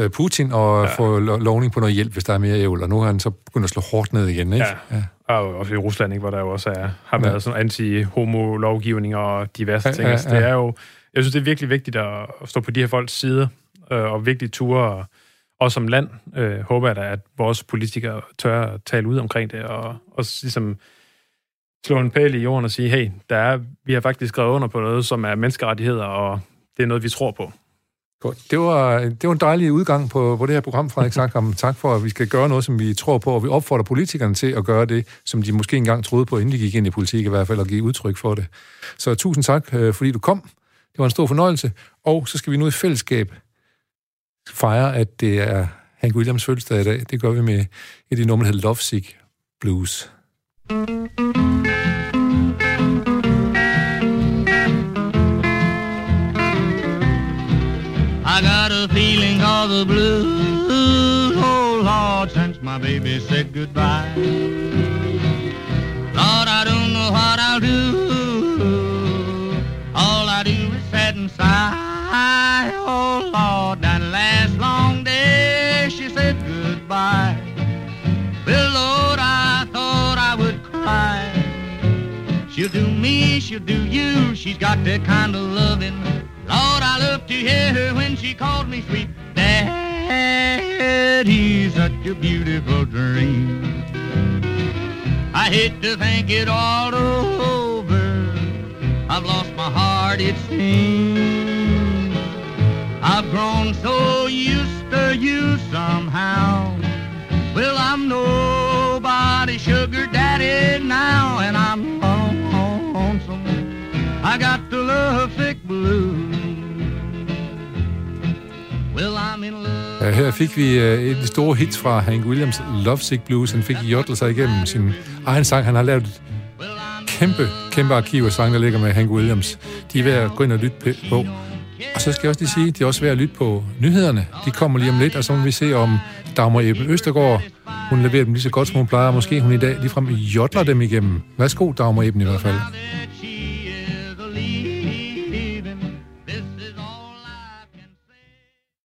øh Putin, og ja. få lovning på noget hjælp, hvis der er mere ævl, og nu har han så begyndt at slå hårdt ned igen, ikke? Ja. ja. Og også i Rusland, ikke, hvor der jo også er, har været ja. sådan anti-homo-lovgivning og diverse ja, ting. Altså, ja, ja. Det er jo, jeg synes, det er virkelig vigtigt at stå på de her folks side, øh, og vigtigt ture, og som land øh, håber jeg da, at vores politikere tør at tale ud omkring det, og også ligesom slå en pæl i jorden og sige, hey, der er, vi har faktisk skrevet under på noget, som er menneskerettigheder, og det er noget, vi tror på. Godt. Det var, det var en dejlig udgang på, på det her program, Frederik Sackam. Tak for, at vi skal gøre noget, som vi tror på, og vi opfordrer politikerne til at gøre det, som de måske engang troede på, inden de gik ind i politik i hvert fald, og give udtryk for det. Så tusind tak, øh, fordi du kom. Det var en stor fornøjelse. Og så skal vi nu i fællesskab fejre, at det er Hank Williams fødselsdag i dag. Det gør vi med et af nummer, der hedder Lovesick Blues. you. The blues, oh Lord, since my baby said goodbye. Lord, I don't know what I'll do. All I do is sit and sigh. Oh Lord, that last long day she said goodbye. Well, Lord, I thought I would cry. She'll do me, she'll do you. She's got that kind of loving Lord, I love to hear her when she called me sweet Daddy, such a beautiful dream. I hate to think it all over. I've lost my heart, it seems. I've grown so used to you somehow. Well, I'm nobody sugar daddy now, and I'm lonesome. I got the love sick blues. Ja, her fik vi uh, et af de store hits fra Hank Williams, Lovesick Blues. Han fik jodlet sig igennem sin egen sang. Han har lavet et kæmpe, kæmpe arkiv af sange, der ligger med Hank Williams. De er værd at gå ind og lytte på. Og så skal jeg også lige sige, at de er også værd at lytte på nyhederne. De kommer lige om lidt, og så må vi se, om Dagmar Ebel Østergaard, hun leverer dem lige så godt, som hun plejer. Måske hun i dag ligefrem jodler dem igennem. Værsgo, Dagmar Eben i hvert fald.